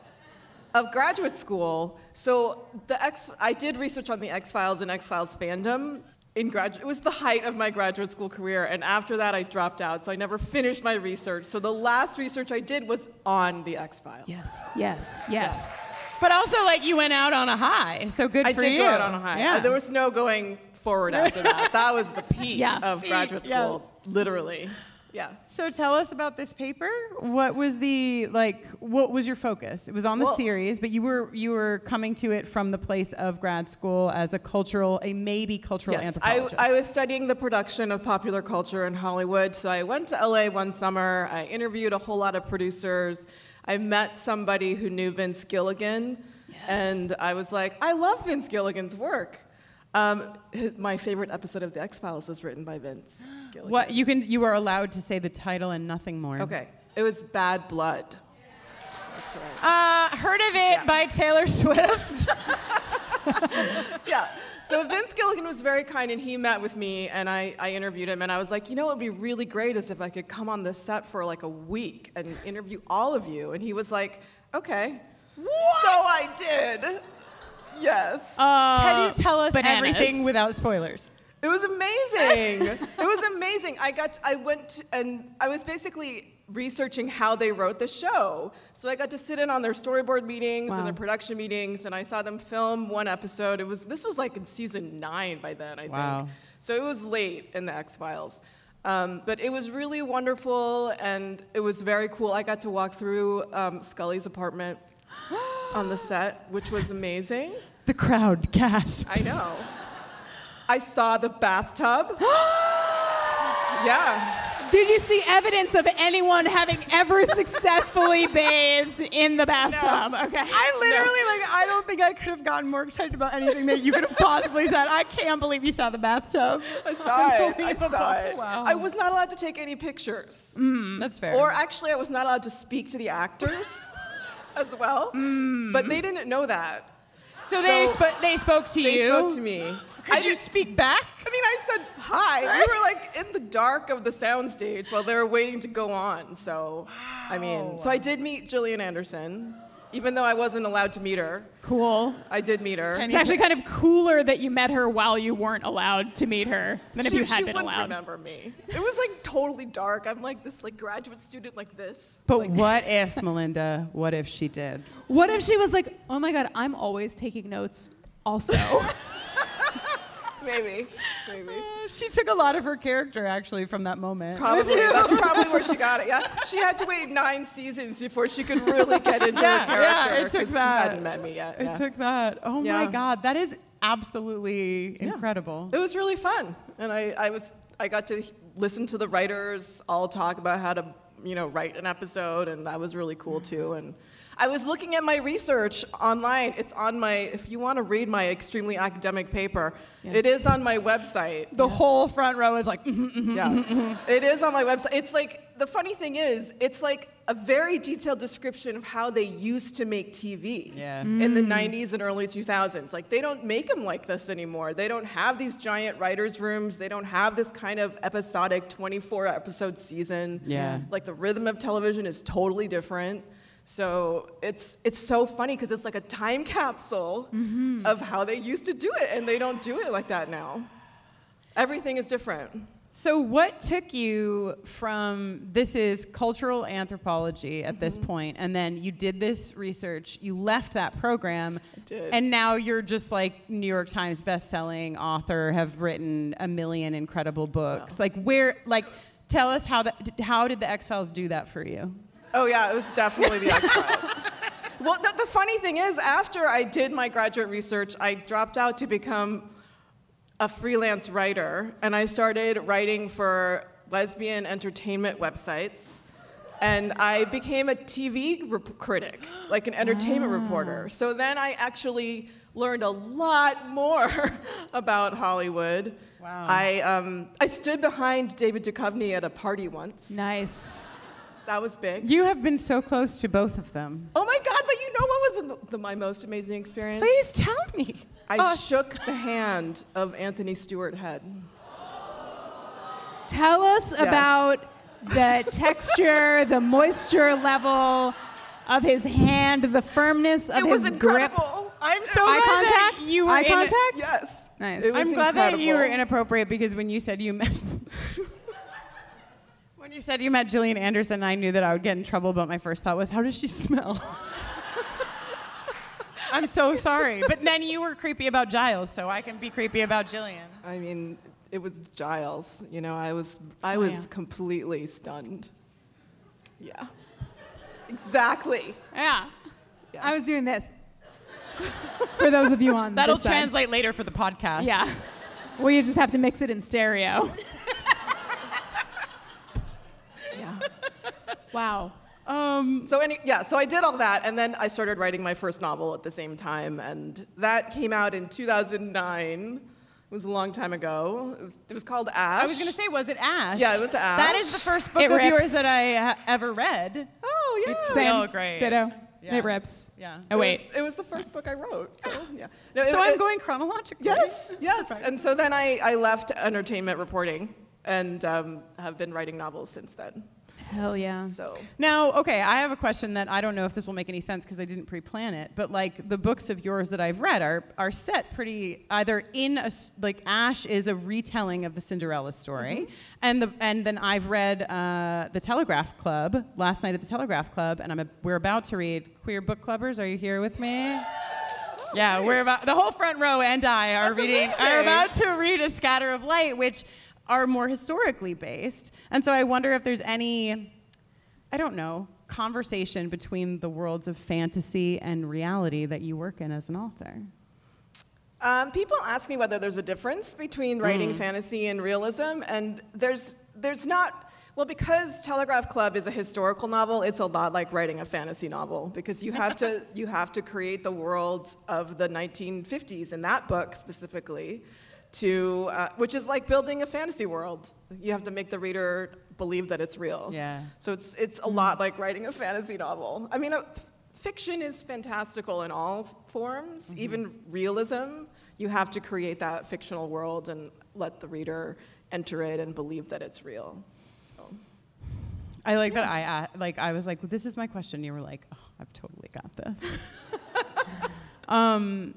of graduate school. So the X, I did research on the X Files and X Files fandom in graduate. It was the height of my graduate school career, and after that, I dropped out. So I never finished my research. So the last research I did was on the X Files. Yes. Yes. Yes. But also, like, you went out on a high, so good I for did go out on a high. Yeah. Uh, there was no going forward after that. [laughs] That was the peak Yeah. of Peak, graduate yes. school, literally. Yeah. So tell us about this paper. What was the like? What was your focus? It was on the Well- series, but you were you were coming to it from the place of grad school as a cultural, a maybe cultural Yes, I, anthropologist. I was studying the production of popular culture in Hollywood. So I went to LA one summer. I interviewed a whole lot of producers. I met somebody who knew Vince Gilligan. And I was like, I love Vince Gilligan's work. Um, his, my favorite episode of The X Files was written by Vince [gasps] Gilligan. what you can you are allowed to say the title and nothing more. Okay, it was Bad Blood. That's right. Uh, heard of it by Taylor [laughs] Swift. [laughs] yeah. So Vince Gilligan was very kind, and he met with me, and I, I interviewed him, and I was like, you know, what would be really great is if I could come on the set for like a week and interview all of you. And he was like, okay. So I did. Yes. Can you tell us bananas. everything without spoilers? It was amazing. it was amazing. I got I went to, and I was basically researching how they wrote the show. So I got to sit in on their storyboard meetings Wow. and their production meetings and I saw them film one episode. It was this was like in season 9 by then, I Wow. think. So it was late in the X-Files. Um, but it was really wonderful and it was very cool. I got to walk through um, Scully's apartment [gasps] on the set, which was amazing. The crowd gasps. I know. I saw the bathtub. [gasps] yeah. Did you see evidence of anyone having ever [laughs] successfully bathed in the bathtub? Okay. I literally like I don't think I could have gotten more excited about anything that you could have possibly said. I can't believe you saw the bathtub. I saw [laughs] it. I saw it. Wow. I was not allowed to take any pictures. Mm, that's fair. Or actually, I was not allowed to speak to the actors [laughs] as well. But they didn't know that. So they they spoke to you. they spoke to me. Could I you speak back? I mean, I said hi. We were like in the dark of the soundstage while they were waiting to go on. So, I mean, so I did meet Gillian Anderson, even though I wasn't allowed to meet her. Cool. I did meet her. It's actually kind of cooler that you met her while you weren't allowed to meet her than if she, you had been allowed. she been wouldn't allowed. remember me. It was like totally dark. I'm like this like graduate student like this. But what [laughs] if Malinda? What if she did? What if she was like, oh my god, I'm always taking notes also? [laughs] Maybe, maybe. Uh, she took a lot of her character actually from that moment. Probably. [laughs] That's probably where she got it. Yeah. She had to wait nine seasons before she could really get into [laughs] yeah, her yeah, character. it took that. She hadn't met me yet. It yeah. took that. Oh Yeah. my God, that is absolutely incredible. It was really fun, and I, I was I got to listen to the writers all talk about how to you know write an episode, and that was really cool too. And I was looking at my research online. It's on my if you want to read my extremely academic paper, it is on my website. The whole front row is like, mhm, mhm, Yeah, mhm, mhm. it is on my website. It's like the funny thing is, it's like a very detailed description of how they used to make TV Yeah. in the Mm. 90s and early 2000s. Like they don't make them like this anymore. They don't have these giant writers' rooms. They don't have this kind of episodic 24 episode season. Yeah. Like the rhythm of television is totally different. So it's it's so funny because it's like a time capsule Mm-hmm. of how they used to do it, and they don't do it like that now. Everything is different. So, what took you from this is cultural anthropology at this point, and then you did this research, you left that program, and now you're just like New York Times best-selling author, have written a million incredible books. Like, where, like, tell us how that, how did the X Files do that for you? Oh yeah, it was definitely the X Files. [laughs] well, the, the funny thing is, after I did my graduate research, I dropped out to become a freelance writer, and I started writing for lesbian entertainment websites. And I became a TV rep- critic, like an entertainment reporter. So then I actually learned a lot more [laughs] about Hollywood. Wow. I, um, I stood behind David Duchovny at a party once. Nice. That was big. You have been so close to both of them. Oh my God, but you know what was the, my most amazing experience? Please tell me. I oh, shook the hand of Anthony Stewart Head. Tell us Yes. about the [laughs] texture, the moisture level of his hand, the firmness of his head. It his was grip. incredible. I'm so Eye glad that contact? you were Eye in it. contact? Yes. Nice. It was I'm glad that you were inappropriate because when you said you met when you said you met Gillian Anderson, I knew that I would get in trouble. But my first thought was, how does she smell? [laughs] I'm so sorry, but then you were creepy about Giles, so I can be creepy about Gillian. I mean, it was Giles. You know, I was I Oh, was yeah. completely stunned. Yeah. Exactly. Yeah. I was doing this. For those of you on That'll this side. translate later for the podcast. Yeah. Well, you just have to mix it in stereo. Wow. Um, so any, yeah, so I did all that, and then I started writing my first novel at the same time, and that came out in 2009. It was a long time ago. It was, it was called Ash. I was going to say, was it Ash? Yeah, it was Ash. That is the first book It of rips. yours that I ha- ever read. Oh yeah. It's Same. real great. Ditto. Yeah. It rips. Yeah. Oh, It wait. was, it was the first book I wrote. So yeah. No, it- so I'm it- going chronologically. Yes, yes. And so then I, I left entertainment reporting and um, have been writing novels since then. Hell yeah. So Now, okay, I have a question that I don't know if this will make any sense because I didn't pre-plan it, but like the books of yours that I've read are are set pretty either in a like Ash is a retelling of the Cinderella story, and the and then I've read uh, the Telegraph Club last night at the Telegraph Club, and I'm a, we're about to read Queer Book Clubbers. Are you here with me? Yeah, we're about the whole front row and I are reading are amazing. about to read A Scatter of Light, which are more historically based. And so I wonder if there's any I don't know, conversation between the worlds of fantasy and reality that you work in as an author. Um, people ask me whether there's a difference between writing Mm. fantasy and realism, and there's there's not. Well, because Telegraph Club is a historical novel, it's a lot like writing a fantasy novel because you have to [laughs] you have to create the world of the 1950s in that book specifically, to uh, which is like building a fantasy world. You have to make the reader believe that it's real. Yeah. So it's it's a lot like writing a fantasy novel. I mean, uh, fiction is fantastical in all forms, even realism. You have to create that fictional world and let the reader enter it and believe that it's real. So. I like that I uh, like I was like, this is my question. You were like, oh, I've totally got this. [laughs] um,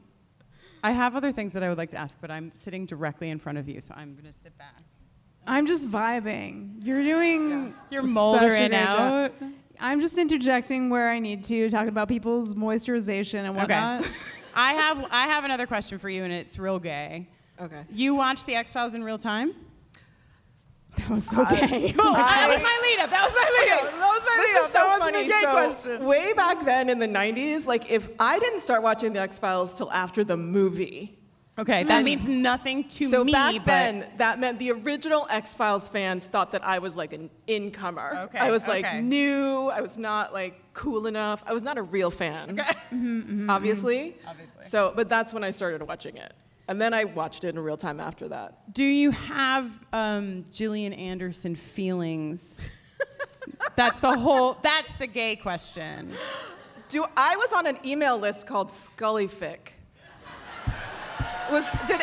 I have other things that I would like to ask, but I'm sitting directly in front of you, so I'm gonna sit back. I'm just vibing. You're doing. You're such moldering great job. out. I'm just interjecting where I need to, talking about people's moisturization and whatnot. Okay. [laughs] I have I have another question for you, and it's real gay. Okay. You watch the X Files in real time? That was so gay. [laughs] Oh, that was my lead up. That was my lead up. That was my lead This up. is so That wasn't funny. a gay so question. way back then in the 90s, like if I didn't start watching the X Files till after the movie. Okay, that mm. means nothing to so me, back but- then, that meant the original X Files fans thought that I was like an incomer. Okay, I was like okay. new. I was not like cool enough. I was not a real fan. Okay. Mm-hmm, mm-hmm, Obviously. Mm-hmm. Obviously. So, but that's when I started watching it, and then I watched it in real time after that. Do you have um, Gillian Anderson feelings? [laughs] that's the whole. That's the gay question. Do I was on an email list called Scullyfic. Was did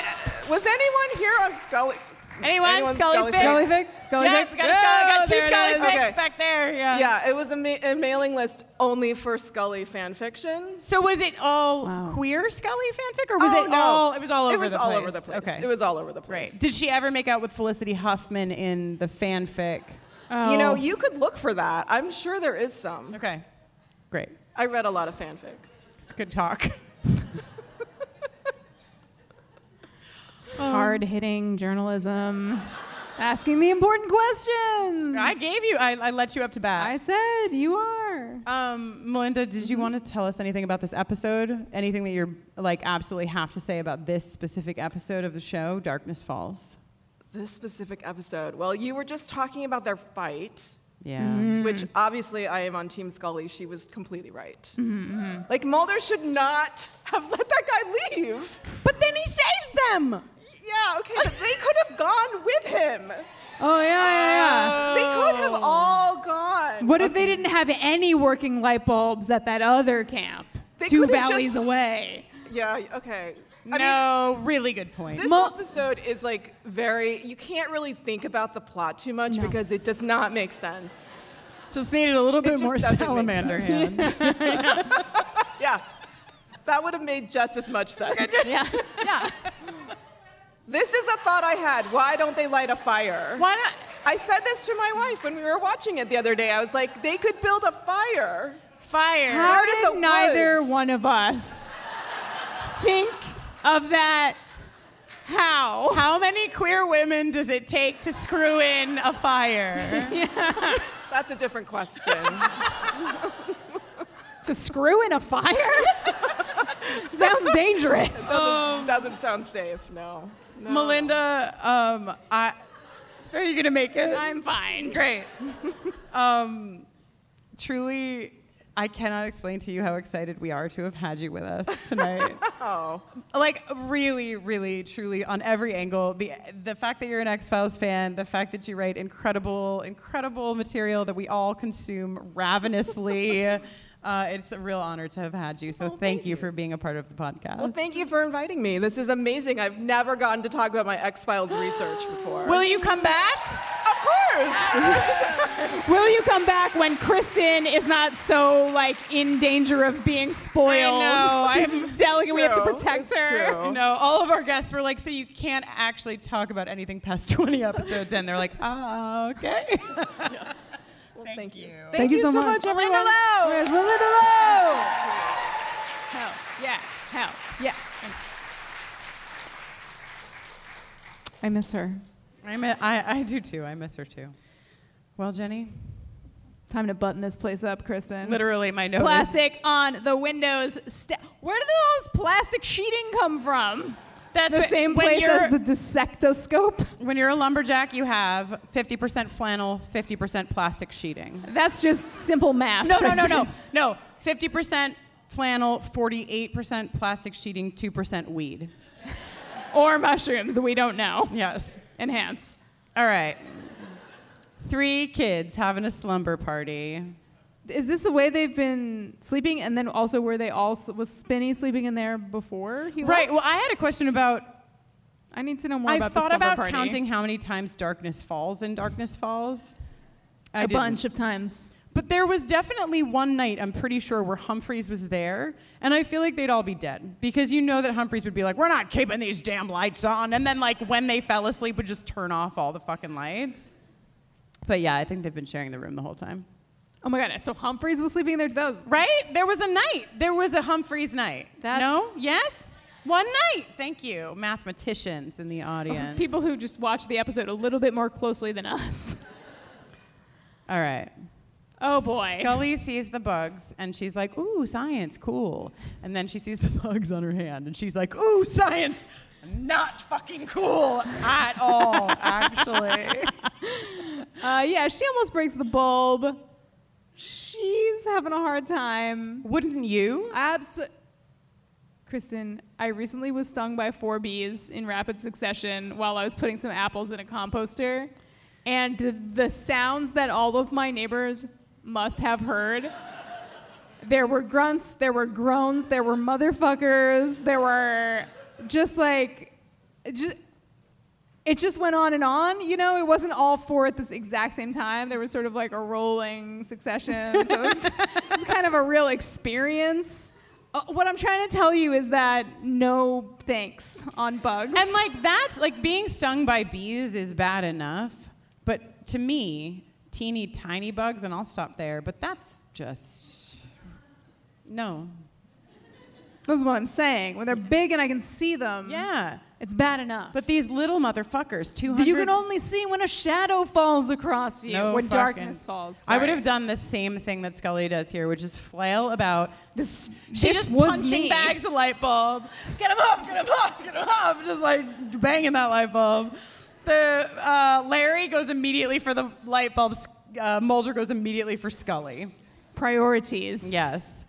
was anyone here on Scully? Anyone? Scully Fic? Scullyfic? Scullyfic? Yeah, we got, a Scully, got Oh, two there it Scully is. Fics Okay. back there. Yeah. Yeah, it was a, ma- a mailing list only for Scully fan fiction. So was it all queer Scully fanfic, or was Oh, it no. all? It was all over the place. It was the all place. over the place. Okay. It was all over the place. Did she ever make out with Felicity Huffman in the fanfic? Oh. You know, oh. you could look for that. I'm sure there is some. Okay. Great. I read a lot of fanfic. It's a good talk. [laughs] Hard hitting journalism. Asking the important questions. I gave you. I, I let you up to bat. I said you are. Um, Malinda, did you want to tell us anything about this episode? Anything that you're like absolutely have to say about this specific episode of the show, Darkness Falls? This specific episode. Well, you were just talking about their fight. Yeah. Mm-hmm. Which obviously I am on Team Scully. She was completely right. Mm-hmm. Like Mulder should not have let that guy leave. But then he saves them. Yeah, okay, but they could have gone with him. Oh yeah, yeah, yeah. Oh. They could have all gone. What if they didn't have any working light bulbs at that other camp, They two could have valleys just- away? Yeah, okay. I No, really good point. This episode is like very, you can't really think about the plot too much because it does not make sense. Just needed a little It bit just more doesn't make salamander sense. hand. [laughs] [laughs] Yeah. That would have made just as much sense. [laughs] yeah. Yeah. This is a thought I had. Why don't they light a fire? Why not? I said this to my wife when we were watching it the other day. I was like, they could build a fire. Fire. How did the neither woods. one of us think of that? How? How many queer women does it take to screw in a fire? [laughs] yeah. That's a different question. [laughs] To screw in a fire? [laughs] Sounds dangerous. doesn't, doesn't sound safe, no. No. Malinda, um, I, are you gonna make it? I'm fine. Great. [laughs] um, truly, I cannot explain to you how excited we are to have had you with us tonight. [laughs] Oh. like really, really, truly, on every angle. The the fact that you're an X Files fan, the fact that you write incredible, incredible material that we all consume ravenously. [laughs] Uh, it's a real honor to have had you. So thank, you, for being a part of the podcast. Well, thank you for inviting me. This is amazing. I've never gotten to talk about my X Files research [gasps] before. Will you come back? Of course. [laughs] [laughs] Will you come back when Kristin is not so like in danger of being spoiled? I know, She's I'm- delicate. We have to protect It's her. true. No, all of our guests were like, so you can't actually talk about anything past [laughs] 20 episodes, and they're like, ah, okay. Well, thank, you. Thank you so much. everyone. Where's Malinda Lo? Hell yeah. Hell yeah. I miss her. I, mi- I, I do too. I miss her too. Well, Jenny, Time to button this place up, Kristin. literally, my nose. Plastic on the windows. St- Where did all this plastic sheeting come from? That's the what- same place as the dissectoscope. [laughs] When you're a lumberjack, you have 50% flannel, 50% plastic sheeting. That's just simple math. No, no, no, no, no. 50% flannel, 48% plastic sheeting, 2% weed. [laughs] Or mushrooms. We don't know. Yes. Enhance. All right. Three kids having a slumber party. Is this the way they've been sleeping? And then also, were they all was Spinney sleeping in there before he Right. left? Well, I had a question about. I need to know more I about the thought slumber about party. counting how many times darkness falls in Darkness Falls. I a didn't. bunch of times. But there was definitely one night, I'm pretty sure, where Humphreys was there, and I feel like they'd all be dead. Because you know that Humphreys would be like, we're not keeping these damn lights on. And then, like, when they fell asleep, would just turn off all the fucking lights. But yeah, I think they've been sharing the room the whole time. Oh my god! So Humphreys was sleeping there. That was Right? There was a night. There was a Humphreys night. That's- No? Yes? One night. Thank you. Mathematicians in the [laughs] audience. people who just watch the episode a little bit more closely than us. [laughs] All right. Oh boy. Scully sees the bugs and she's like, ooh, science, cool. And then she sees the [laughs] bugs on her hand and she's like, ooh, science, not fucking cool at all, actually. Uh, yeah, she almost breaks the bulb. She's having a hard time. Wouldn't you? Absolutely. Kristin, I recently was stung by four bees in rapid succession while I was putting some apples in a composter. And the, the sounds that all of my neighbors must have heard there were grunts, there were groans, there were motherfuckers, there were just like, just, it just went on and on. You know, it wasn't all four at this exact same time. There was sort of like a rolling succession. So it was, [laughs] it was kind of a real experience. Uh, what I'm trying to tell you is that no thanks on bugs. And like that's like being stung by bees is bad enough, but to me, teeny tiny bugs, and I'll stop there. But that's just no. That's what I'm saying. When they're big and I can see them, Yeah. It's bad enough. But these little motherfuckers, 200. you can only see when a shadow falls across you, No when fucking- darkness falls. I would have done the same thing that Scully does here, which is flail about. This, she this just was punching me. bags of light bulb. Get him up! Get him up! Get him up! Just like banging that light bulb. The uh, Larry goes immediately for the light bulbs. Uh, Mulder goes immediately for Scully. Priorities. Yes.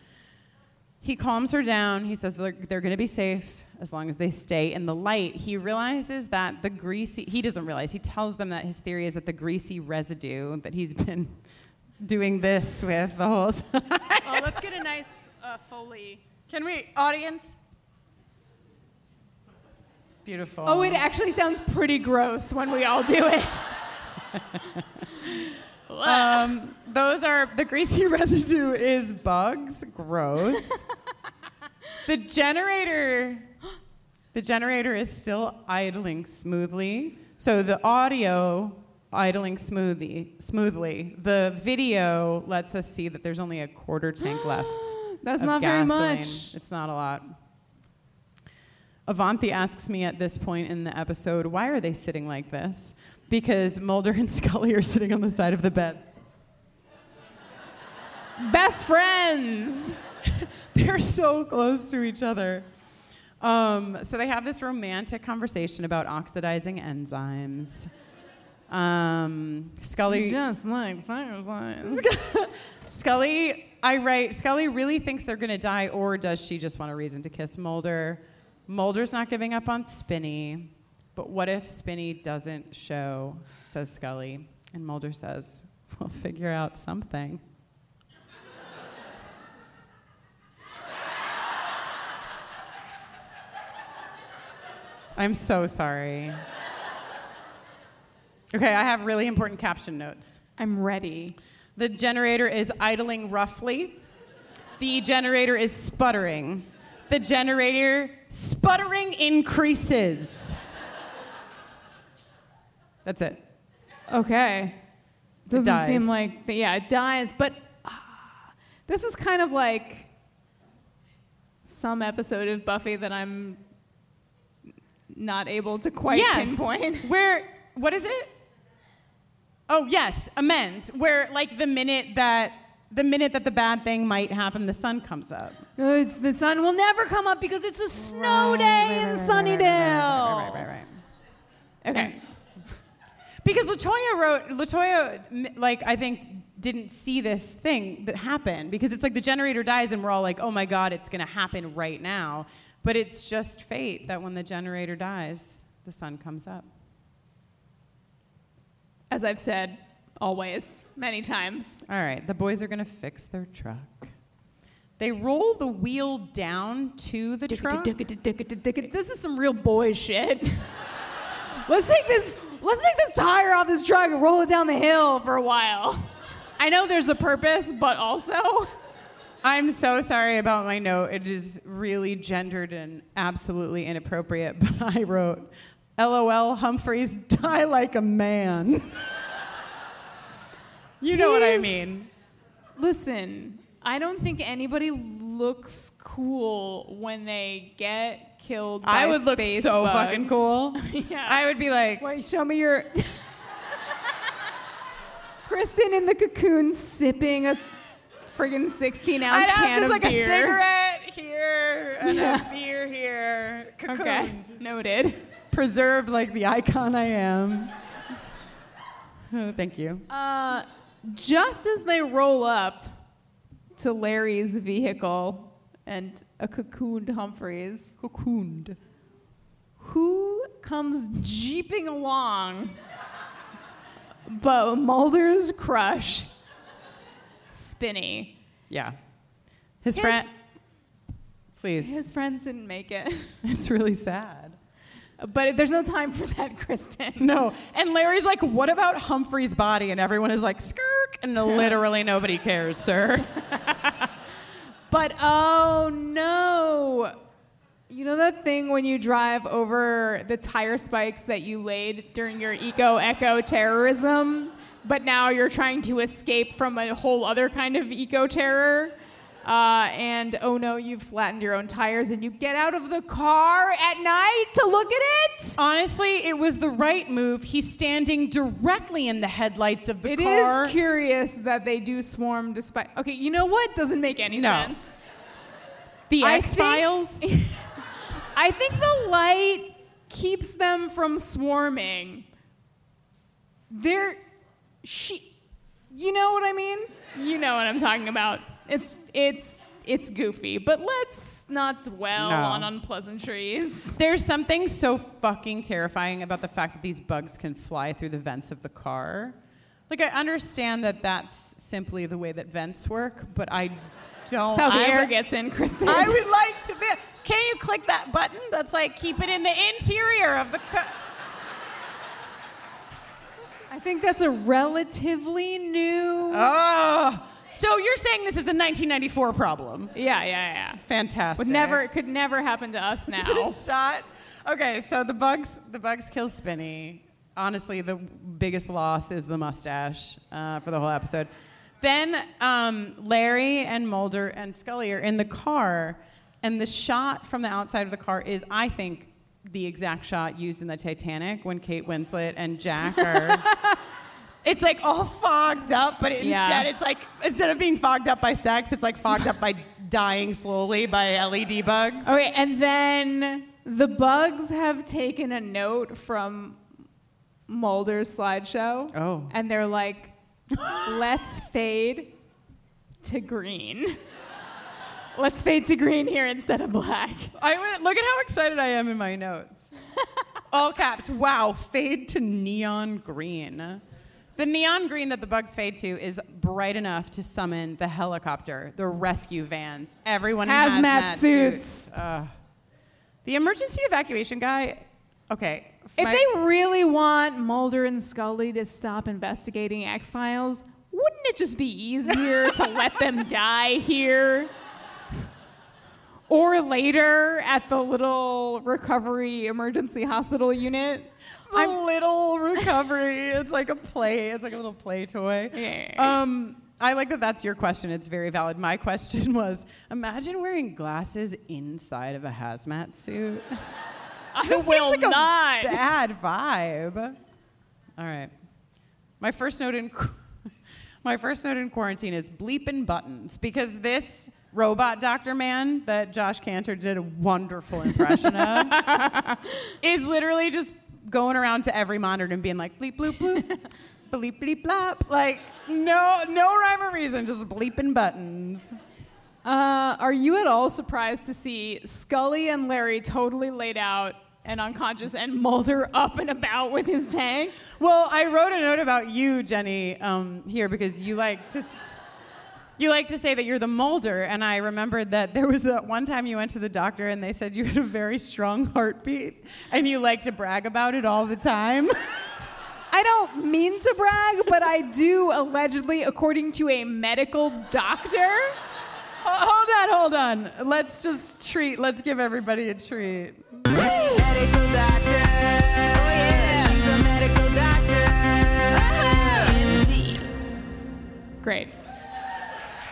He calms her down. He says they're, they're going to be safe as long as they stay in the light. He realizes that the greasy, he doesn't realize, he tells them that his theory is that the greasy residue that he's been [laughs] doing this with the whole [laughs] time. oh, let's get a nice uh, Foley. Can we, audience? Beautiful. Oh, it actually sounds pretty gross when we all do it. [laughs] um, those are the greasy residue is bugs. Gross. the generator, the generator is still idling smoothly. So the audio idling smoothly, smoothly. The video lets us see that there's only a quarter tank [gasps] left. That's not very much. It's not a lot. Avanthi asks me at this point in the episode, why are they sitting like this? Because Mulder and [laughs] Scully are sitting on the side of the bed. Best friends. [laughs] They're so close to each other. Um, so they have this romantic conversation about oxidizing enzymes. Um, Scully. Just like fireflies. [laughs] Scully, I write, Scully really thinks they're going to die, or does she just want a reason to kiss Mulder? Mulder's not giving up on Spinney, but what if Spinney doesn't show, says Scully. And Mulder says, we'll figure out something. I'm so sorry. Okay, I have really important caption notes. I'm ready. The generator is idling roughly. The generator is sputtering. The generator sputtering increases. That's it. Okay. It Doesn't dies. seem like, the, yeah, it dies, but ah, this is kind of like some episode of Buffy that I'm not able to quite yes. pinpoint. [laughs] Where, what is it? Oh, yes, amends. Where, like, the minute that. The minute that the bad thing might happen, the sun comes up. No, it's the sun will never come up because it's a snow day in Sunnydale. Right, right, right, right. Okay. [laughs] Because LaToya wrote, LaToya, like, I think, didn't see this thing that happened because it's like the generator dies and we're all like, oh my God, it's going to happen right now. But it's just fate that when the generator dies, the sun comes up. As I've said, always, many times. All right, the boys are going to fix their truck. They roll the wheel down to the truck. This is some real boy shit. let's take this. Let's take this tire off this truck and roll it down the hill for a while. I know there's a purpose, but also, I'm so sorry about my note. It is really gendered and absolutely inappropriate, [laughs] but I wrote, LOL, Humphreys, die like a man. [laughs] you know what I mean. listen. I don't think anybody looks cool when they get killed. By I would look space so bugs. fucking cool. [laughs] yeah. I would be like, Wait, show me your. Kristin in the cocoon sipping a friggin' 16 ounce I'd have can just of like beer. a cigarette here and Yeah. a beer here. Okay, Cocooned. noted. Preserved like the icon I am. Uh, Thank you. Uh, just as they roll up to Larry's vehicle and a cocooned Humphreys, cocooned, who comes jeeping along? But Mulder's crush, Spinney. Yeah. His, His- friend. Please. His friends didn't make it. [laughs] it's really sad. But there's no time for that, Kristin. No. And Larry's like, what about Humphrey's body? And everyone is like, skirk. And [laughs] literally nobody cares, sir. [laughs] But oh no. You know that thing when you drive over the tire spikes that you laid during your eco eco terrorism, but now you're trying to escape from a whole other kind of eco terror? Uh, and oh no, you've flattened your own tires, and you get out of the car at night to look at it. Honestly, it was the right move. He's standing directly in the headlights of the It car. is curious that they do swarm despite. Okay, you know what? Doesn't make any No. sense. The X Files? [laughs] I think the light keeps them from swarming. They're she you know what I mean? You know what I'm talking about. It's it's it's goofy, but let's not dwell No. on unpleasantries. There's something so fucking terrifying about the fact that these bugs can fly through the vents of the car. Like, I understand that that's simply the way that vents work, but I don't. That's how the I air would- gets in, Kristin. I would like to be. Can you click that button that's like keep it in the interior of the car? I think that's a relatively new. Oh, so you're saying this is a 1994 problem? Yeah, yeah, yeah. Fantastic. Would never it could never happen to us now. [laughs] Shot. Okay, so the bugs the bugs kill Spinney. Honestly, the biggest loss is the mustache uh, for the whole episode. Then um, Larry and Mulder and Scully are in the car, and the shot from the outside of the car is, I think, the exact shot used in the Titanic when Kate Winslet and Jack are. [laughs] it's like all fogged up, but instead Yeah. it's like instead of being fogged up by sex, it's like fogged up by dying slowly by LED bugs. Okay, and then the bugs have taken a note from Mulder's slideshow. Oh. And they're like, let's fade to green. Let's fade to green here instead of black. I went, look at how excited I am in my notes. All caps. Wow, fade to neon green. The neon green that the bugs fade to is bright enough to summon the helicopter, the rescue vans, everyone in Hazmat hazmat suits. Ugh. the emergency evacuation guy. Okay. If my- they really want Mulder and Scully to stop investigating X Files, wouldn't it just be easier to [laughs] let them die here? Or later at the little recovery emergency hospital unit? the little recovery. It's like a play. It's like a little play toy. Yeah. Um, I like that. That's your question. It's very valid. My question [laughs] was: Imagine wearing glasses inside of a hazmat suit. I Just will seems like not. a bad vibe. All right. My first note in [laughs] my first note in quarantine is bleeping buttons because this robot doctor man that Josh Kantor did a wonderful impression of [laughs] is literally just going around to every monitor and being like bleep bloop bloop [laughs] bleep bleep blop like no no rhyme or reason just bleeping buttons. Uh, are you at all surprised to see Scully and Larry totally laid out and unconscious and Mulder up and about with his tank? Well, I wrote a note about you, Jenny, um, here because you like to. S- You like to say that you're the Mulder, and I remembered that there was that one time you went to the doctor and they said you had a very strong heartbeat, and you like to brag about it all the time. [laughs] I don't mean to brag, but I do allegedly, according to a medical doctor. Hold on, hold on. Let's just treat. Let's give everybody a treat. Medical doctor. Oh yeah, she's a medical doctor. Uh-huh. Indeed. Great.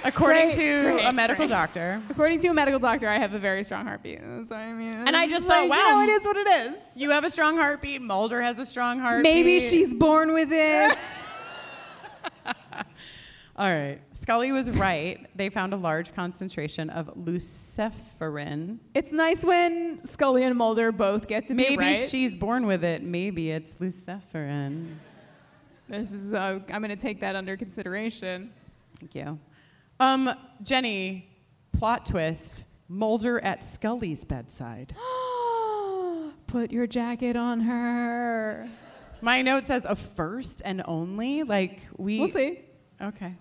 According to a medical doctor. According to a medical doctor, I have a very strong heartbeat. So I mean, And I just like, thought, you wow, know, it is what it is. You have a strong heartbeat. Mulder has a strong heartbeat. Maybe she's born with it. [laughs] [laughs] All right. Scully was right. They found a large concentration of luciferin. it's nice when Scully and Mulder both get to be Maybe right. she's born with it. Maybe it's luciferin. This is. Uh, I'm going to take that under consideration. Thank you. Um, Jenny, plot twist. Mulder at Scully's bedside. [gasps] Put your jacket on her. My note says a first and only. Like we. We'll see. Okay.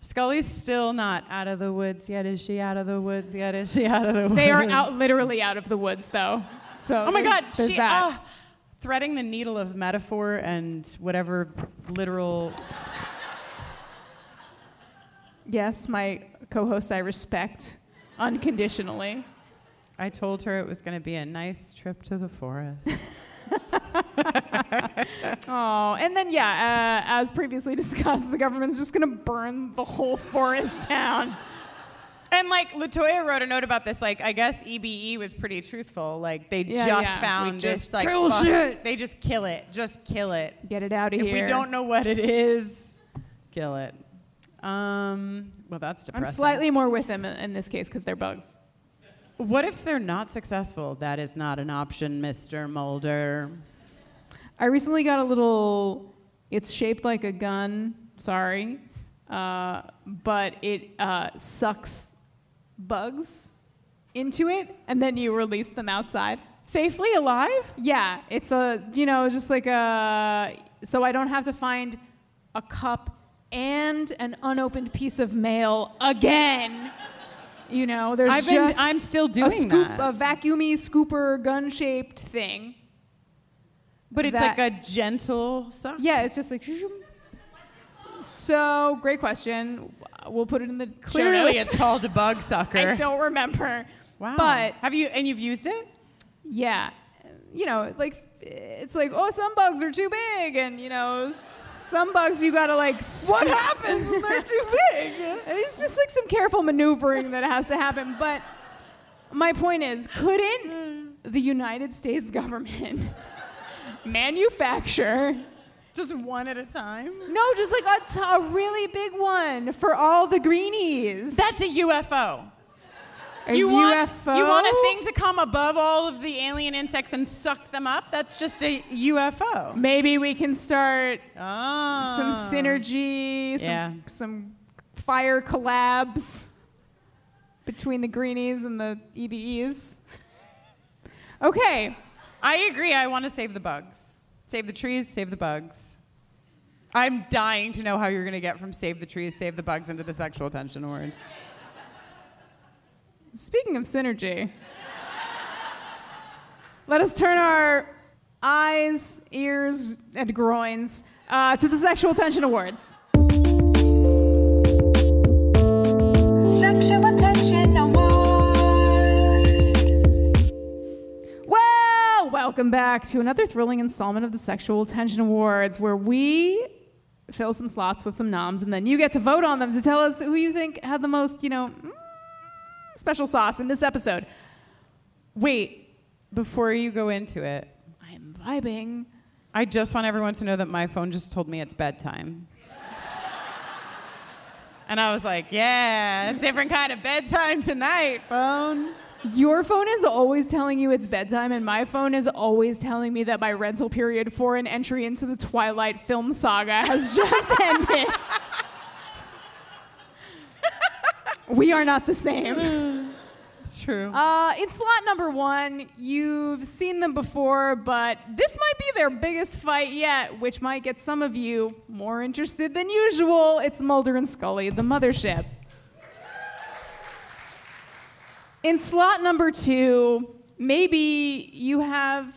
Scully's still not out of the woods yet. Is she out of the woods yet? Is she out of the woods? They are out, literally out of the woods, though. So. Oh my God! there's She that. ah, threading the needle of metaphor and whatever literal. Yes, my co-host I respect unconditionally. I told her it was going to be a nice trip to the forest. [laughs] [laughs] Oh, and then yeah, uh, as previously [laughs] discussed, the government's just gonna burn the whole forest down. And like LaToya wrote a note about this. Like I guess EBE was pretty truthful. Like they Yeah, just yeah. found We just this like kill fuck- shit. They just kill it. Just kill it. Get it out of if here. If we don't know what it is, kill it. Um. Well, that's depressing. I'm slightly more with them in this case because they're bugs. What if they're not successful? That is not an option, Mr. Mulder. I recently got a little. It's shaped like a gun. Sorry, uh, but it uh, sucks bugs into it, and then you release them outside safely alive. Yeah, it's a you know just like a. So I don't have to find a cup and an unopened piece of mail again. You know, there's I've been- just I'm still a doing scoop, that. a vacuumy scooper gun-shaped thing. But it's that- like a gentle suck. Yeah, it's just like. So great question. We'll put it in the Clearly, notes. it's called a bug [laughs] sucker. I don't remember. Wow. But have you and you've used it? Yeah, you know, like it's like oh, some bugs are too big, and you know, some bugs you gotta like. What happens when they're too big? [laughs] It's just like some careful maneuvering that has to happen. But my point is, couldn't the United States government [laughs] manufacture? Just one at a time? No, just like a, t- a really big one for all the greenies. That's a UFO. A you want UFO? you want a thing to come above all of the alien insects and suck them up? That's just a UFO. Maybe we can start Ah. some synergy, some, Yeah. some fire collabs between the greenies and the EBEs. Okay. I agree. I want to save the bugs. Save the trees, save the bugs. I'm dying to know how you're going to get from save the trees, save the bugs into the sexual tension awards. Speaking of synergy, let us turn our eyes, ears, and groins uh, to the Sexual Tension Awards. Sexual Attention Awards. Well, welcome back to another thrilling installment of the Sexual Attention Awards, where we fill some slots with some noms, and then you get to vote on them to tell us who you think had the most, you know, mm, special sauce in this episode. Wait, before you go into it, I'm vibing. I just want everyone to know that my phone just told me it's bedtime. [laughs] and I was like, yeah, different kind of bedtime tonight, phone. Your phone is always telling you it's bedtime, and my phone is always telling me that my rental period for an entry into the Twilight film saga has just [laughs] ended. We are not the same. [laughs] It's true. Uh, in slot number one, you've seen them before, but this might be their biggest fight yet, which might get some of you more interested than usual. It's Mulder and Scully, the mothership. In slot number two, maybe you have.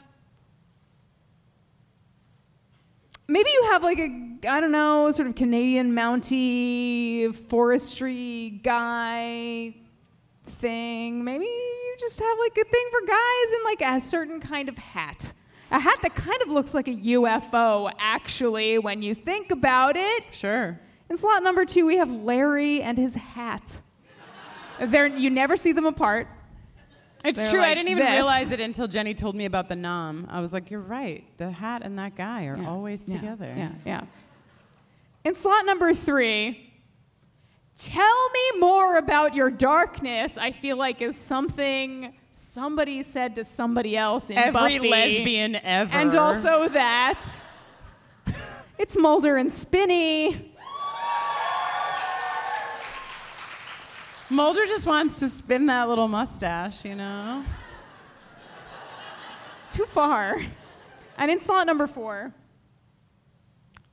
Maybe you have like a, I don't know, sort of Canadian Mountie forestry guy thing. Maybe you just have like a thing for guys in like a certain kind of hat. A hat that kind of looks like a UFO, actually, when you think about it. Sure. In slot number two, we have Larry and his hat. They're, you never see them apart. It's They're true. I didn't even this. realize it until Jenny told me about the nom. I was like, you're right. The hat and that guy are Yeah. always Yeah. together. Yeah, yeah. In slot number three, tell me more about your darkness. I feel like is something somebody said to somebody else in Every Buffy. lesbian ever. and also that it's Mulder and Spinney. Mulder just wants to spin that little mustache, you know? Too far. And in slot number four,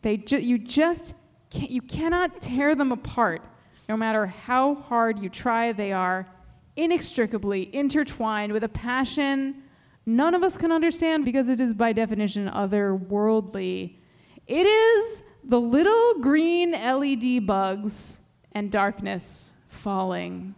they ju- you just can't, you cannot tear them apart. No matter how hard you try, they are inextricably intertwined with a passion none of us can understand because it is by definition otherworldly. It is the little green LED bugs and darkness falling.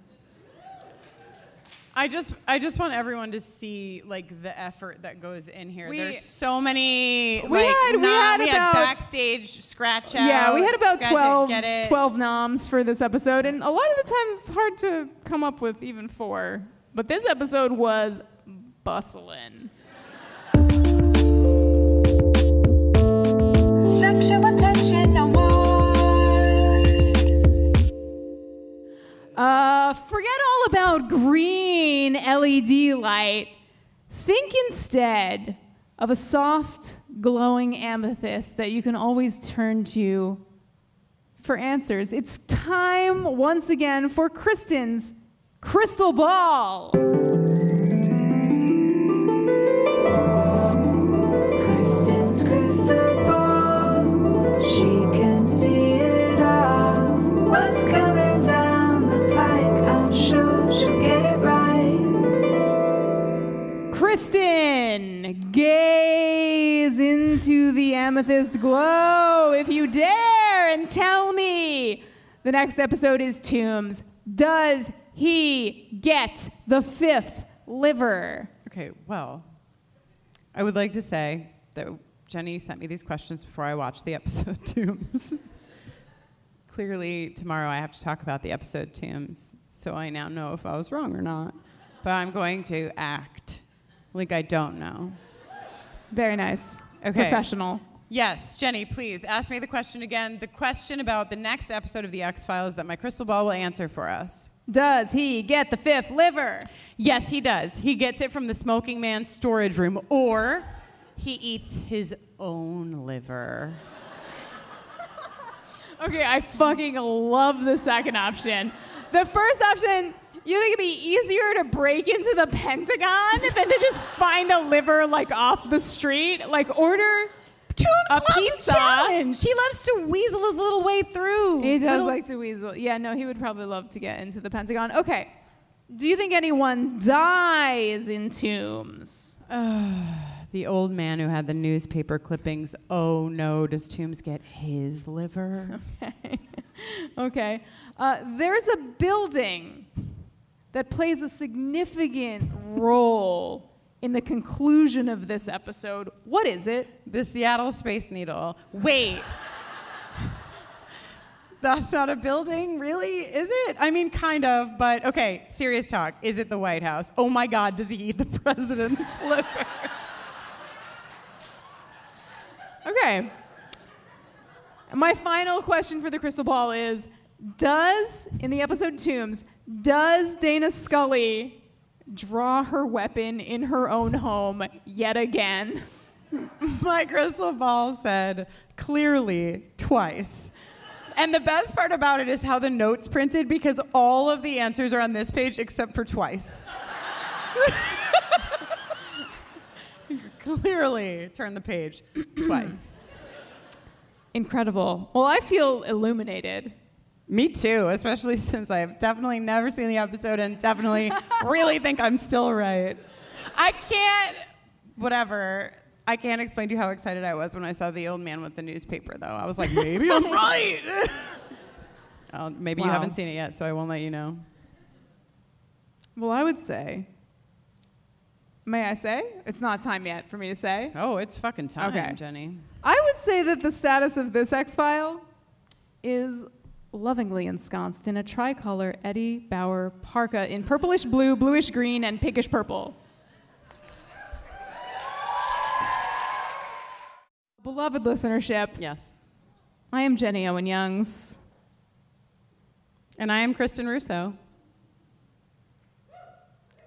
I just I just want everyone to see like the effort that goes in here. We- There's so many We like had- we had we about- backstage scratch out. yeah, we had about scratch it, 12, it. 12 noms for this episode, and a lot of the times it's hard to come up with even four. But this episode was bustling. Uh, forget all about green LED light. Think instead of a soft, glowing amethyst that you can always turn to for answers. It's time once again for Kristin's crystal ball. Kristin's crystal amethyst glow if you dare and tell me the next episode is Tooms. Does he get the fifth liver? Okay, well, I would like to say that Jenny sent me these questions before I watched the episode [laughs] Tooms. Clearly, tomorrow I have to talk about the episode Tooms, so I now know if I was wrong or not. But I'm going to act like I don't know. Very nice. Okay. Professional. Yes, Jenny, please ask me the question again. The question about the next episode of The X Files that my crystal ball will answer for us. Does he get the fifth liver? Yes, he does. He gets it from the smoking man's storage room, or he eats his own liver. [laughs] Okay, I fucking love the second option. The first option, you think it'd be easier to break into the Pentagon than to just find a liver like off the street? Like order Tooms a loves pizza. challenge. He loves to weasel his little way through. He does Little- like to weasel. Yeah, no, he would probably love to get into the Pentagon. Okay. Do you think anyone dies in Tooms? [sighs] the old man who had the newspaper clippings. Oh no, does Tooms get his liver? Okay. [laughs] okay. Uh, there's a building that plays a significant role in the conclusion of this episode. What is it? The Seattle Space Needle. Wait. That's not a building, really? Is it? I mean, kind of, but okay, serious talk. Is it the White House? Oh my God, does he eat the [laughs] president's liver? Okay. My final question for the crystal ball is Does, in the episode Tooms, does Dana Scully draw her weapon in her own home yet again? [laughs] My crystal ball said clearly twice. And the best part about it is how the notes printed because all of the answers are on this page except for twice. [laughs] clearly turn the page twice. Incredible. Well, I feel illuminated. Me too, especially [laughs] since I've definitely never seen the episode and definitely [laughs] really think I'm still right. I can't, whatever. I can't explain to you how excited I was when I saw the old man with the newspaper, though. I was like, maybe I'm [laughs] right. Maybe you haven't seen it yet, so I won't let you know. Well, I would say. May I say? It's not time yet for me to say. Oh, it's fucking time, Okay. Jenny. I would say that the status of this X file is lovingly ensconced in a tricolor Eddie Bauer parka in purplish blue, bluish green, and pinkish purple. Beloved listenership. Yes. I am Jenny Owen Youngs. And I am Kristin Russo.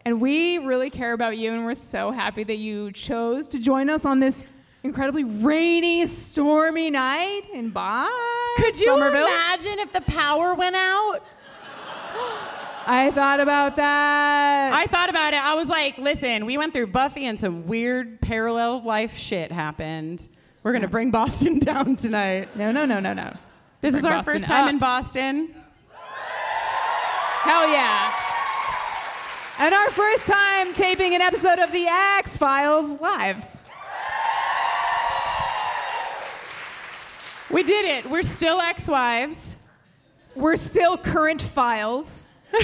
And we really care about you, and we're so happy that you chose to join us on this incredibly rainy, stormy night in Boston. Could you Somerville. imagine if the power went out? [gasps] I thought about that. I thought about it. I was like, listen, we went through Buffy and some weird parallel life shit happened. We're going to bring Boston [laughs] down tonight. No, no, no, no, no. This is our Boston first time up. in Boston. Hell yeah. And our first time taping an episode of The X Files live. We did it. We're still ex wives. We're still current files. [laughs]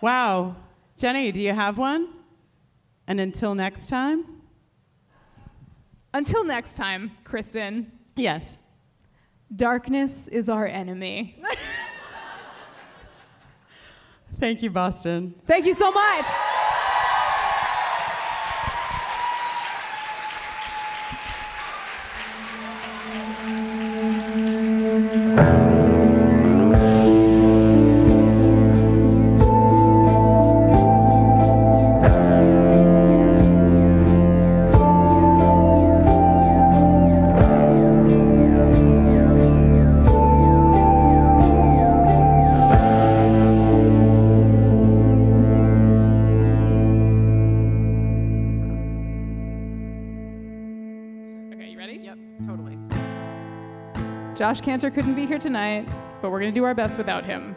Wow. Jenny, do you have one? And until next time? Until next time, Kristin. Yes. Darkness is our enemy. [laughs] Thank you, Boston. Thank you so much. Josh Kantor couldn't be here tonight, but we're going to do our best without him.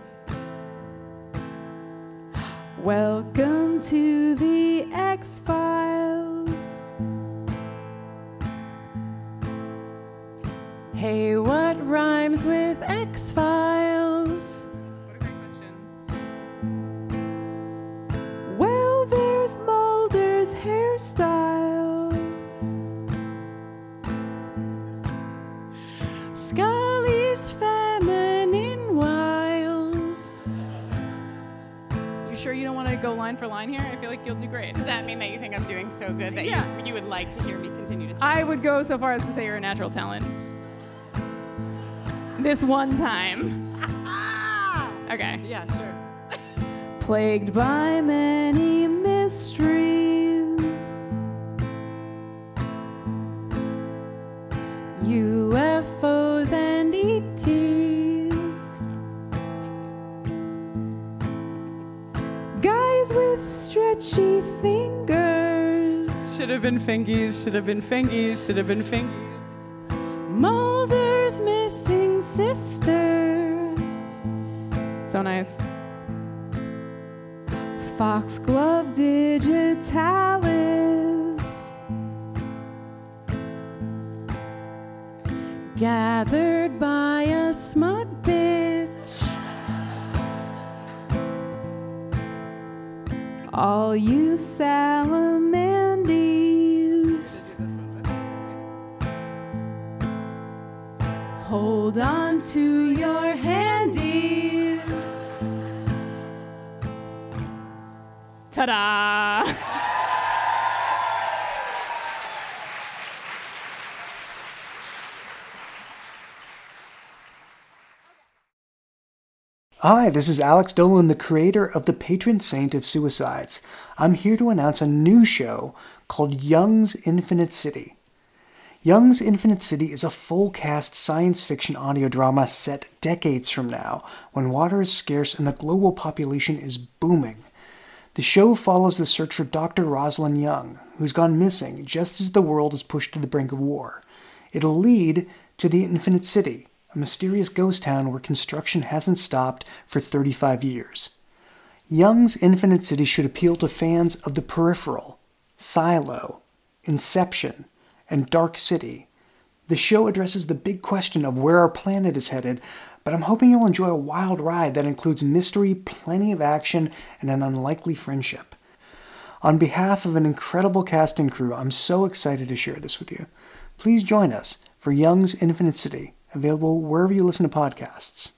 Like to hear me continue to sing? I would go so far as to say you're a natural talent. This one time. [laughs] Okay. Yeah, sure. [laughs] Plagued by many mysteries. Fingies, should have been fingies, should have been fingies. Mulder's missing sister. So nice. Foxglove Hi, this is Alex Dolan, the creator of the patron saint of suicides. I'm here to announce a new show called Young's Infinite City. Young's Infinite City is a full cast science fiction audio drama set decades from now when water is scarce and the global population is booming. The show follows the search for Dr. Rosalind Young, who's gone missing just as the world is pushed to the brink of war. It'll lead to the Infinite City, a mysterious ghost town where construction hasn't stopped for 35 years. Young's Infinite City should appeal to fans of The Peripheral, Silo, Inception, and Dark City. The show addresses the big question of where our planet is headed, but I'm hoping you'll enjoy a wild ride that includes mystery, plenty of action, and an unlikely friendship. On behalf of an incredible cast and crew, I'm so excited to share this with you. Please join us for Young's Infinite City, available wherever you listen to podcasts.